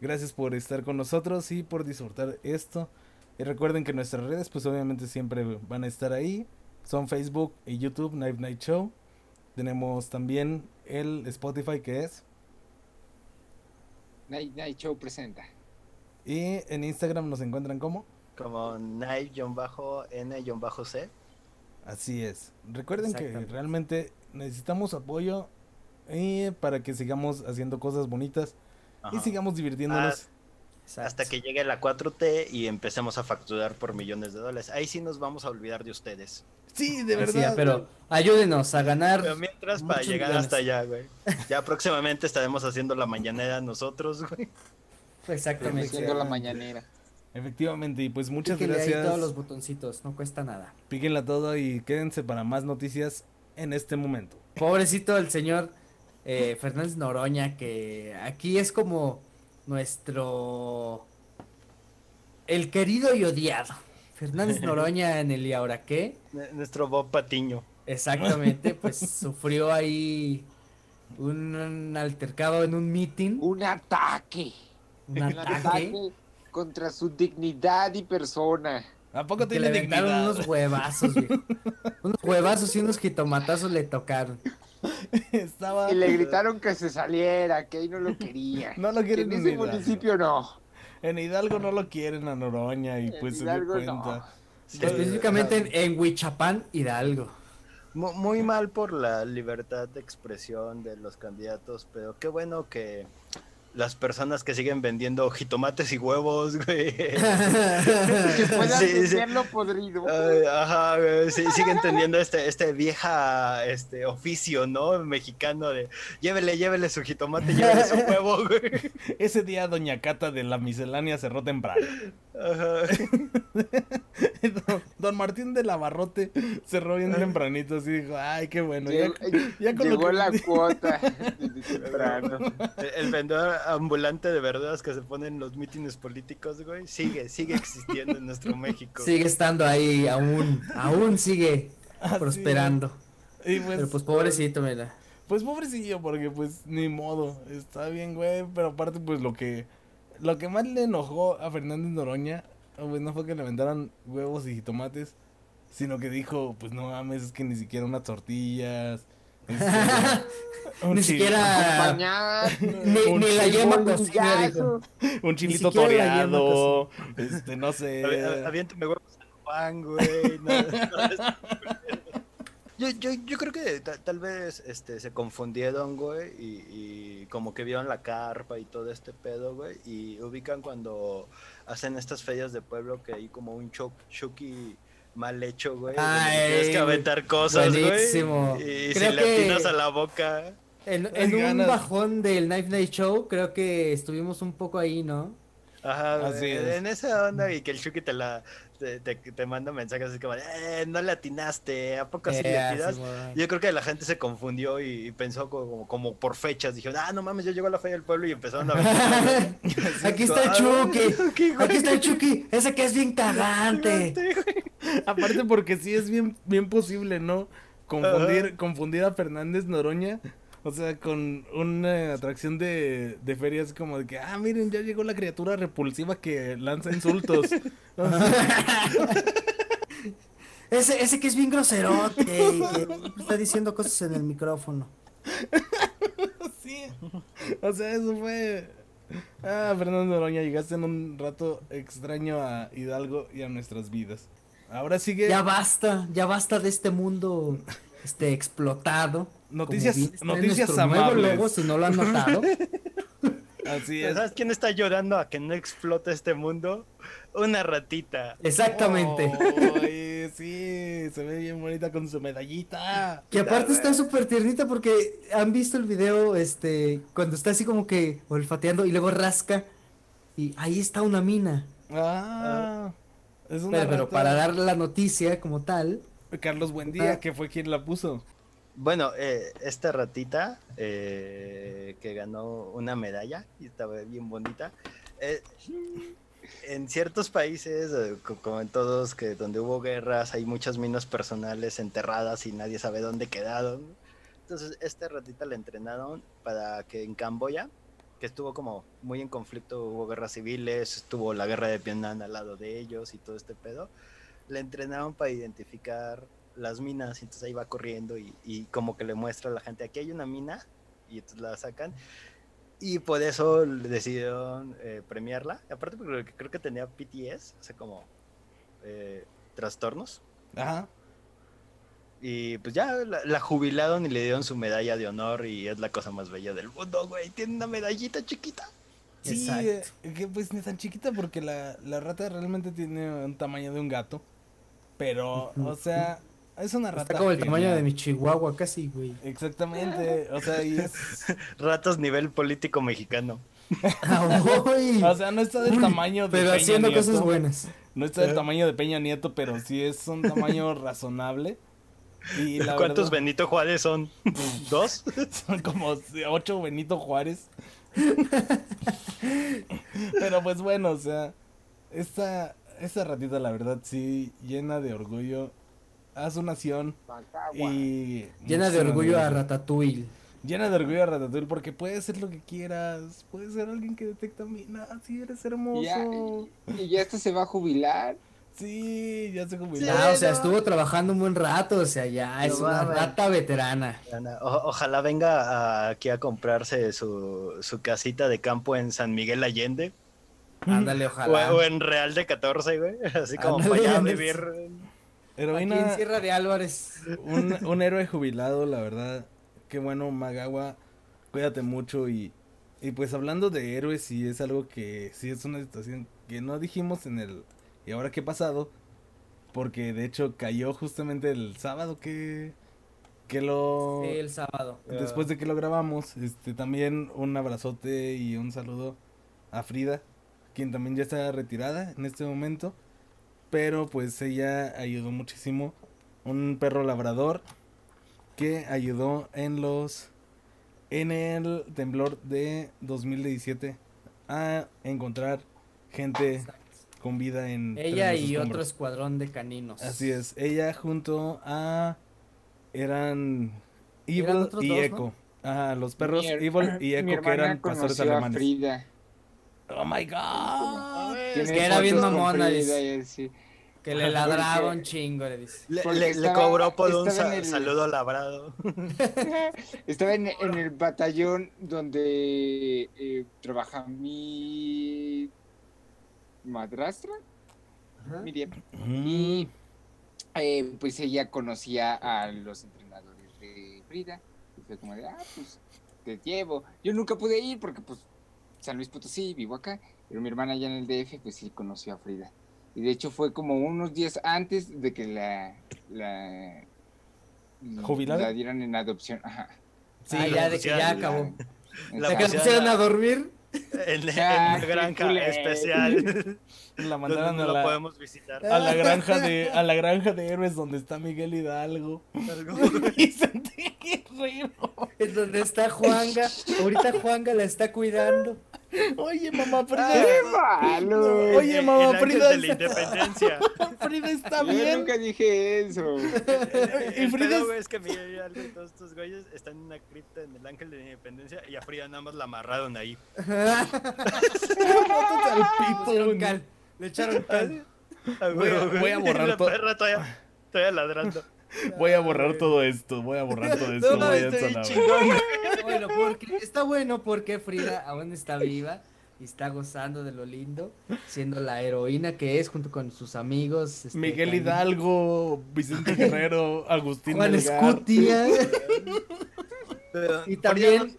Gracias por estar con nosotros y por disfrutar esto. Y recuerden que nuestras redes pues obviamente siempre van a estar ahí. Son Facebook y YouTube, Night Night Show. Tenemos también el Spotify que es. Night, Night Show presenta. Y en Instagram nos encuentran como. Como Knife-N-C. Así es. Recuerden que realmente necesitamos apoyo y para que sigamos haciendo cosas bonitas y sigamos divirtiéndonos. Exacto. Hasta que llegue la 4T y empecemos a facturar por millones de dólares. Ahí sí nos vamos a olvidar de ustedes. sí, de verdad. pero ayúdenos a ganar. Pero mientras, para llegar millones. hasta allá, güey. Ya próximamente estaremos haciendo la mañanera nosotros, güey. Exactamente. Haciendo la mañanera. Efectivamente, y pues muchas Píquenle ahí gracias. todos los botoncitos, no cuesta nada. Píquenla todo y quédense para más noticias en este momento. Pobrecito el señor eh, Fernández Noroña, que aquí es como nuestro. El querido y odiado. Fernández Noroña en el y ahora qué. Nuestro Bob Patiño. Exactamente, pues sufrió ahí un, un altercado en un meeting, Un ataque. Un ataque. ataque contra su dignidad y persona. ¿A poco tiene le dignidad? unos huevazos, viejo. Unos huevazos y unos jitomatazos le tocaron. Estaba. Y le gritaron que se saliera, que ahí no lo quería. No lo quieren en en ese Hidalgo. municipio no. En Hidalgo no lo quieren a Noroña y En pues se dio Hidalgo cuenta. no. Sí, Específicamente en, en Huichapán, Hidalgo. mu- Muy mal por la libertad de expresión de los candidatos, pero qué bueno que las personas que siguen vendiendo jitomates y huevos, güey. Que puedan Sí, sí. podrido. Ajá, güey, sí, siguen teniendo este, este vieja este oficio, ¿no? Mexicano de llévele, llévele su jitomate, llévele su huevo, güey. Ese día Doña Cata de la miscelánea cerró temprano. Ajá. Don, don Martín de Lavarrote cerró bien tempranito, así dijo, ay, qué bueno. ya- Llegó, ya con lo llegó que- la cuota desde temprano. El, el vendedor ambulante de verduras que se pone en los mítines políticos, güey, sigue, sigue existiendo en nuestro México. Sigue estando ahí, aún, aún sigue Así prosperando. Y pues, Pero pues pobrecito, mira. pues pobrecillo, porque pues ni modo, está bien, güey, pero aparte pues lo que lo que más le enojó a Fernández Noroña, pues no fue que le aventaran huevos y tomates, sino que dijo, pues no mames, es que ni siquiera unas tortillas. Ni siquiera. Ni, ni la yema dijo. un chilito toreado, este, no sé. Avi- Aviéntame huevos San Juan, güey. no, no, Yo, yo, yo creo que ta- tal vez este, se confundieron, güey, y, y como que vieron la carpa y todo este pedo, güey, y ubican cuando hacen estas ferias de pueblo que hay como un cho- chucky mal hecho, güey. Ay, tienes que aventar cosas, buenísimo. güey. Y Creo si le atinas a la boca. En, un ganas. bajón del Knife Night Show, creo que estuvimos un poco ahí, ¿no? Ajá, Así es. en esa onda y que el Chucky te la te, te, te manda mensajes así como, eh, no le atinaste, ¿a poco así Eh, le así, atinas? bueno. Yo creo que la gente se confundió y, y pensó como, como por fechas. Dijeron, ah, no mames, ya llegó la feria del pueblo y empezaron a ver. Aquí está el Chucky. Aquí está el Chucky. Ese que es bien cagante. Aparte porque sí es bien, bien posible, ¿no? Confundir, confundir a Fernández Noroña. O sea, con una atracción de, de feria así como de que, ah, miren, ya llegó la criatura repulsiva que lanza insultos. Ese, ese que es bien groserote y que está diciendo cosas en el micrófono. sí. O sea, eso fue... Ah, Fernando Noroña, llegaste en un rato extraño a Hidalgo y a nuestras vidas. Ahora sigue Ya basta, ya basta de este mundo este explotado. Noticias- noticias amables. logo, si no lo han notado. así es. ¿Sabes quién está llorando a que no explote este mundo? Una ratita. Exactamente. Ay, sí, se ve bien bonita con su medallita. Que aparte está súper tiernita porque han visto el video, este, cuando está así como que olfateando y luego rasca y ahí está una mina. Ah, es una Pero, para dar la noticia como tal, Carlos Buendía, Ah. que fue quien la puso. Bueno, eh, esta ratita eh, que ganó una medalla y estaba bien bonita. eh, en ciertos países, eh, co- como en todos, que donde hubo guerras, hay muchas minas personales enterradas y nadie sabe dónde quedaron. Entonces, esta ratita la entrenaron para que en Camboya, que estuvo como muy en conflicto, hubo guerras civiles, estuvo la guerra de Vietnam al lado de ellos y todo este pedo, la entrenaron para identificar las minas, y entonces ahí va corriendo y, y como que le muestra a la gente, aquí hay una mina, y entonces la sacan, y por eso le decidieron eh, premiarla, aparte porque creo que tenía PTS, o sea, como eh, trastornos, Ajá. y pues ya la, la jubilaron y le dieron su medalla de honor y es la cosa más bella del mundo, güey, tiene una medallita chiquita. Sí, Exacto. eh, que pues ni tan chiquita porque la, la rata realmente tiene un tamaño de un gato. Pero, o sea, es una rata. está como el tamaño de mi chihuahua casi, güey. Exactamente, o sea, y es... Ratas nivel político mexicano. Ay, O sea, no está del tamaño de pero Peña haciendo Nieto. cosas buenas. No está del tamaño de Peña Nieto, pero sí es un tamaño razonable. Y la ¿Cuántos verdad, Benito Juárez son? ¿Dos? Son como ocho Benito Juárez. Pero pues bueno, o sea, esta, esta ratita la verdad sí llena de orgullo a su nación y... Llena de orgullo a. Ratatouille. Llena de orgullo a Ratatouille porque puedes ser lo que quieras, puedes ser alguien que detecta minas, sí, eres hermoso. Y ya, y, y ya esto se va a jubilar. Sí, ya se jubiló. Ah, o sea, estuvo trabajando un buen rato, o sea, ya es una rata veterana. O- ojalá venga a- aquí a comprarse su, su casita de campo en San Miguel Allende. Ándale, ojalá. o en Real de 14, güey. Así como Ándale, para allá ándale. Vivir. Aquí Heroína, en Sierra de Álvarez. un, un héroe jubilado, la verdad. Qué bueno, Magawa. Cuídate mucho y, y pues hablando de héroes, sí es algo que sí es una situación que no dijimos en el y ahora qué ha pasado, porque de hecho cayó justamente el sábado que que lo Sí, el sábado. después de que lo grabamos, este también un abrazote y un saludo a Frida, quien también ya está retirada en este momento, pero pues ella ayudó muchísimo, un perro labrador que ayudó en los en el temblor de 2017 a encontrar gente con vida en Ella y otro escuadrón de caninos. Así es, ella junto a eran Evil Eran y dos, ¿no? Echo. Ajá, los perros Mi Evil y Echo que eran pastores alemanes. Frida. Oh my god. Que era bien mamona, Frida. Que le Ajá, ladraba un chingo, le dice. Le, cobró por un el- saludo labrado. Estaba en, en el batallón donde eh, trabaja mi madrastra, Miriam. Mm, Y eh, pues ella conocía a los entrenadores de Frida. Y fue como de, ah, pues te llevo. Yo nunca pude ir porque pues San Luis Potosí, vivo acá, pero mi hermana allá en el DF pues sí conoció a Frida. Y de hecho fue como unos días antes de que la, la, ¿Jubilara? la dieran en adopción. Ajá. Sí, ah, ya, de que ya la- acabó. La ¿Se pusieron pusieron a dormir? En, en Ah, la granja especial. La mandaron no a la la, podemos visitar. a la granja de a la granja de héroes donde está Miguel Hidalgo. Vicente Guerrero. Es donde está Juanga. Ahorita Juanga la está cuidando. Oye, mamá Frida. ¡Qué malo! Oye, El- mamá, el ángel Frida de la está- independencia. Frida está Yo bien. nunca dije eso. Y El Frida es- es que Miguel y todos estos güeyes están en una cripta en el ángel de la independencia y a Frida nada más la amarraron ahí. Al Le echaron cal. Le echaron cal. Ah, Voy a- güey, güey. voy a borrar La todo. perra todavía, todavía ladrando. Voy a borrar todo esto. Voy a borrar todo esto. No, voy a estoy. Bueno, porque está bueno porque Frida aún está viva y está gozando de lo lindo, siendo la heroína que es junto con sus amigos. este, Miguel Hidalgo, Vicente Guerrero, Agustín Juan. Escutia. Y también.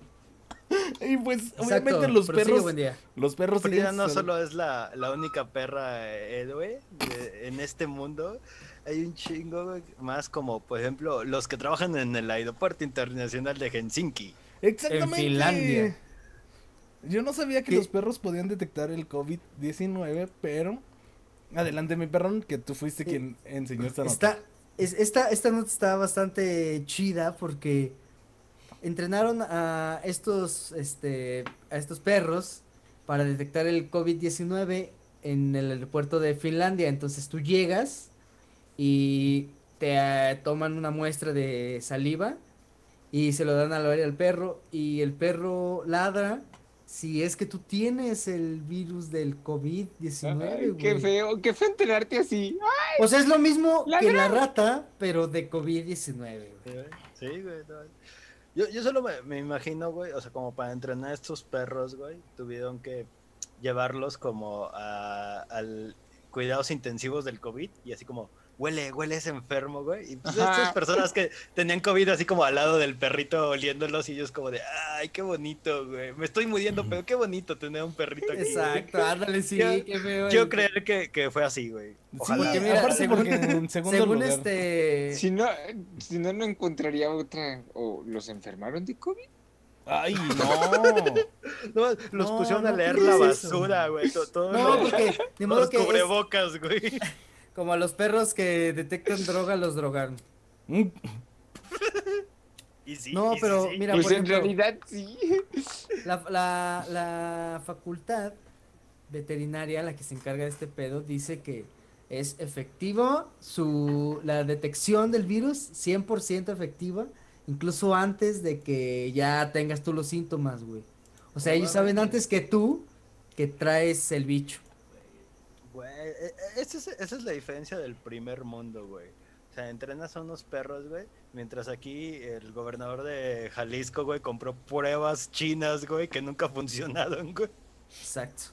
Y pues, Exacto, obviamente los perros, buen día. los perros Frida no solo es la, la única perra héroe de- en este mundo, hay un chingo güey, más como, por ejemplo, los que trabajan en el aeropuerto internacional de Helsinki. Exactamente. En Finlandia. Yo no sabía que ¿Qué? los perros podían detectar el COVID-19, pero adelante mi perrón, que tú fuiste quien enseñó esta nota. Está, es- esta, esta nota está bastante chida porque entrenaron a estos, este, a estos perros para detectar el COVID-19 en el aeropuerto de Finlandia. Entonces tú llegas y te eh, toman una muestra de saliva y se lo dan al, al perro y el perro ladra si es que tú tienes el virus del COVID-19. Ay, qué feo, qué feo enterarte así. O sea, es lo mismo La que la rata, pero de COVID-19. güey. Sí, güey. Sí, güey. no. Yo, yo solo me, me imagino, güey, o sea, como para entrenar a estos perros, güey, tuvieron que llevarlos como a, al cuidados intensivos del COVID y así como, huele, huele es enfermo, güey. Y pues Ajá. estas personas que tenían COVID así como al lado del perrito oliéndolos y ellos como de, ay, qué bonito, güey. Me estoy muriendo, pero qué bonito tener un perrito aquí. güey". Exacto, ándale, sí, Yo- qué feo. El- creer que, que fue así, güey. Sí, Ojalá. Porque mira, aparte según- porque en segundo Según lugar. este. Si no, si no, no encontraría otra. ¿O los enfermaron de COVID? Ay, no. No, los No, pusieron a leer ¿qué la es eso? basura, güey. to- todo No, porque de modo los que es cubrebocas, güey. Como a los perros que detectan droga, los drogaron. Mm, Y sí, No, y pero sí. mira, pues por en ejemplo, realidad sí. la, la, la facultad veterinaria, la que se encarga de este pedo, dice que es efectivo su la detección del virus, 100% efectiva, incluso antes de que ya tengas tú los síntomas, güey. O sea, ellos saben antes que tú que traes el bicho. Güey, e- e- esa es, esa es la diferencia del primer mundo, güey. O sea, entrenas a unos perros, güey. Mientras aquí el gobernador de Jalisco, güey, compró pruebas chinas, güey, que nunca funcionaron, güey. Exacto.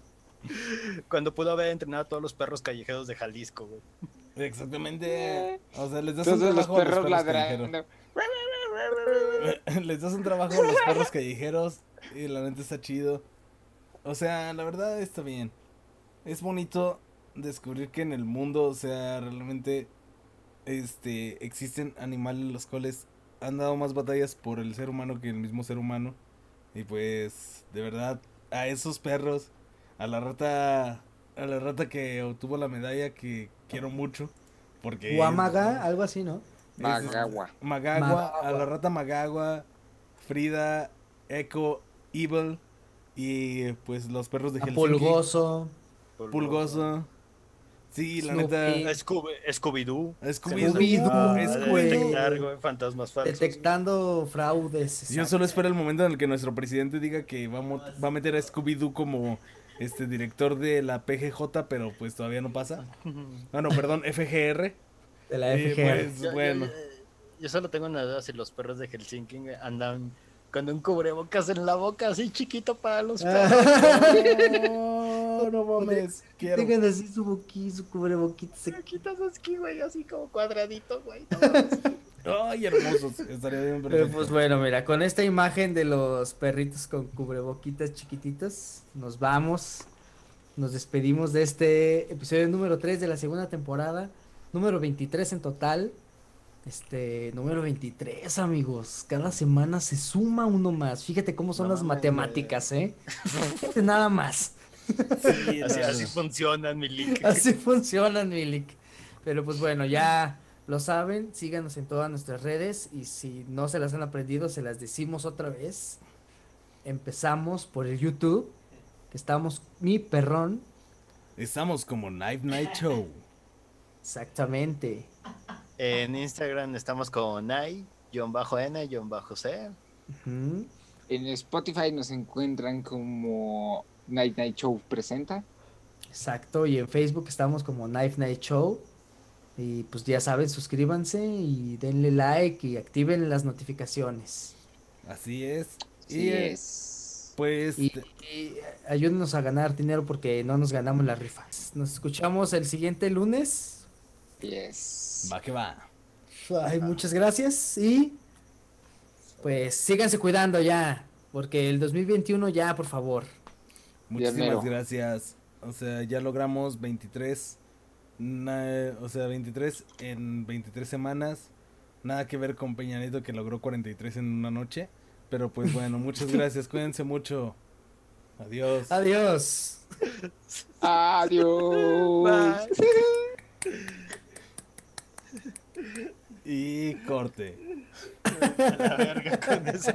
Cuando pudo haber entrenado a todos los perros callejeros de Jalisco, güey. Exactamente. O sea, les das un Todos los trabajo a los perros ladrando. callejeros. Les das un trabajo a los perros callejeros y la neta está chido. O sea, la verdad está bien. Es bonito descubrir que en el mundo, o sea, realmente este existen animales los cuales han dado más batallas por el ser humano que el mismo ser humano. Y pues, de verdad, a esos perros, a la rata, a la rata que obtuvo la medalla que quiero mucho. Porque Guamaga, algo así, ¿no? es- Magagua. Magagua, Magagua. a la rata Magagua, Frida, Echo, Evil y pues los perros de Helsinki. Pulgoso. Pulgoso. Sí, la Snoopy. neta. Scooby- Scooby-Doo. Scooby-Doo. Ah, güey. detectar, güey, fantasmas falsos. Detectando fraudes. Yo solo espero el momento en el que nuestro presidente diga que va a, mo- va a meter a Scooby-Doo como este director de la PGJ, pero pues todavía no pasa. Ah, no, perdón, FGR. De la Y, FGR. pues, Yo- bueno. Yo, yo solo tengo una duda si los perros de Helsinki andan con un cubrebocas en la boca así chiquito para los perros. No, no mames. Quiero. Tengan así su boquita, su cubreboquita. se- Quitas aquí, güey, así como cuadradito, güey. Ay, hermosos. Estaría bien Pero perfecto. pues bueno, mira, con esta imagen de los perritos con cubreboquitas chiquititos, nos vamos. Nos despedimos de este episodio número 3 de la segunda temporada. Número 23 en total. Este, número 23, amigos. Cada semana se suma uno más. Fíjate cómo son No las mames, matemáticas, ¿eh? Fíjate nada más. Sí, Así, así funcionan, mi link. Así funcionan, Milik. Pero pues bueno, ya lo saben, síganos en todas nuestras redes y si no se las han aprendido, se las decimos otra vez. Empezamos por el YouTube, que estamos mi perrón, Estamos como Knife Night Show. exactamente. En Instagram estamos con Nai, N, C. Ujú. En Spotify nos encuentran como Night Night Show presenta. Exacto, y en Facebook estamos como Knife Night Show. Y pues ya saben, suscríbanse y denle like y activen las notificaciones. Así es. Sí y eh, es. pues Y, y ayúdenos a ganar dinero porque no nos ganamos las rifas. Nos escuchamos el siguiente lunes. Yes. va que va. Ay, muchas gracias y pues síganse cuidando ya, porque el 2021 ya, por favor. Muchísimas gracias. O sea, ya logramos 23. na- o sea, 23 en 23 semanas. Nada que ver con Peña Nieto que logró 43 en una noche. Pero pues bueno, muchas gracias. Cuídense mucho. Adiós. Adiós. Adiós. Y corte. A la verga con eso.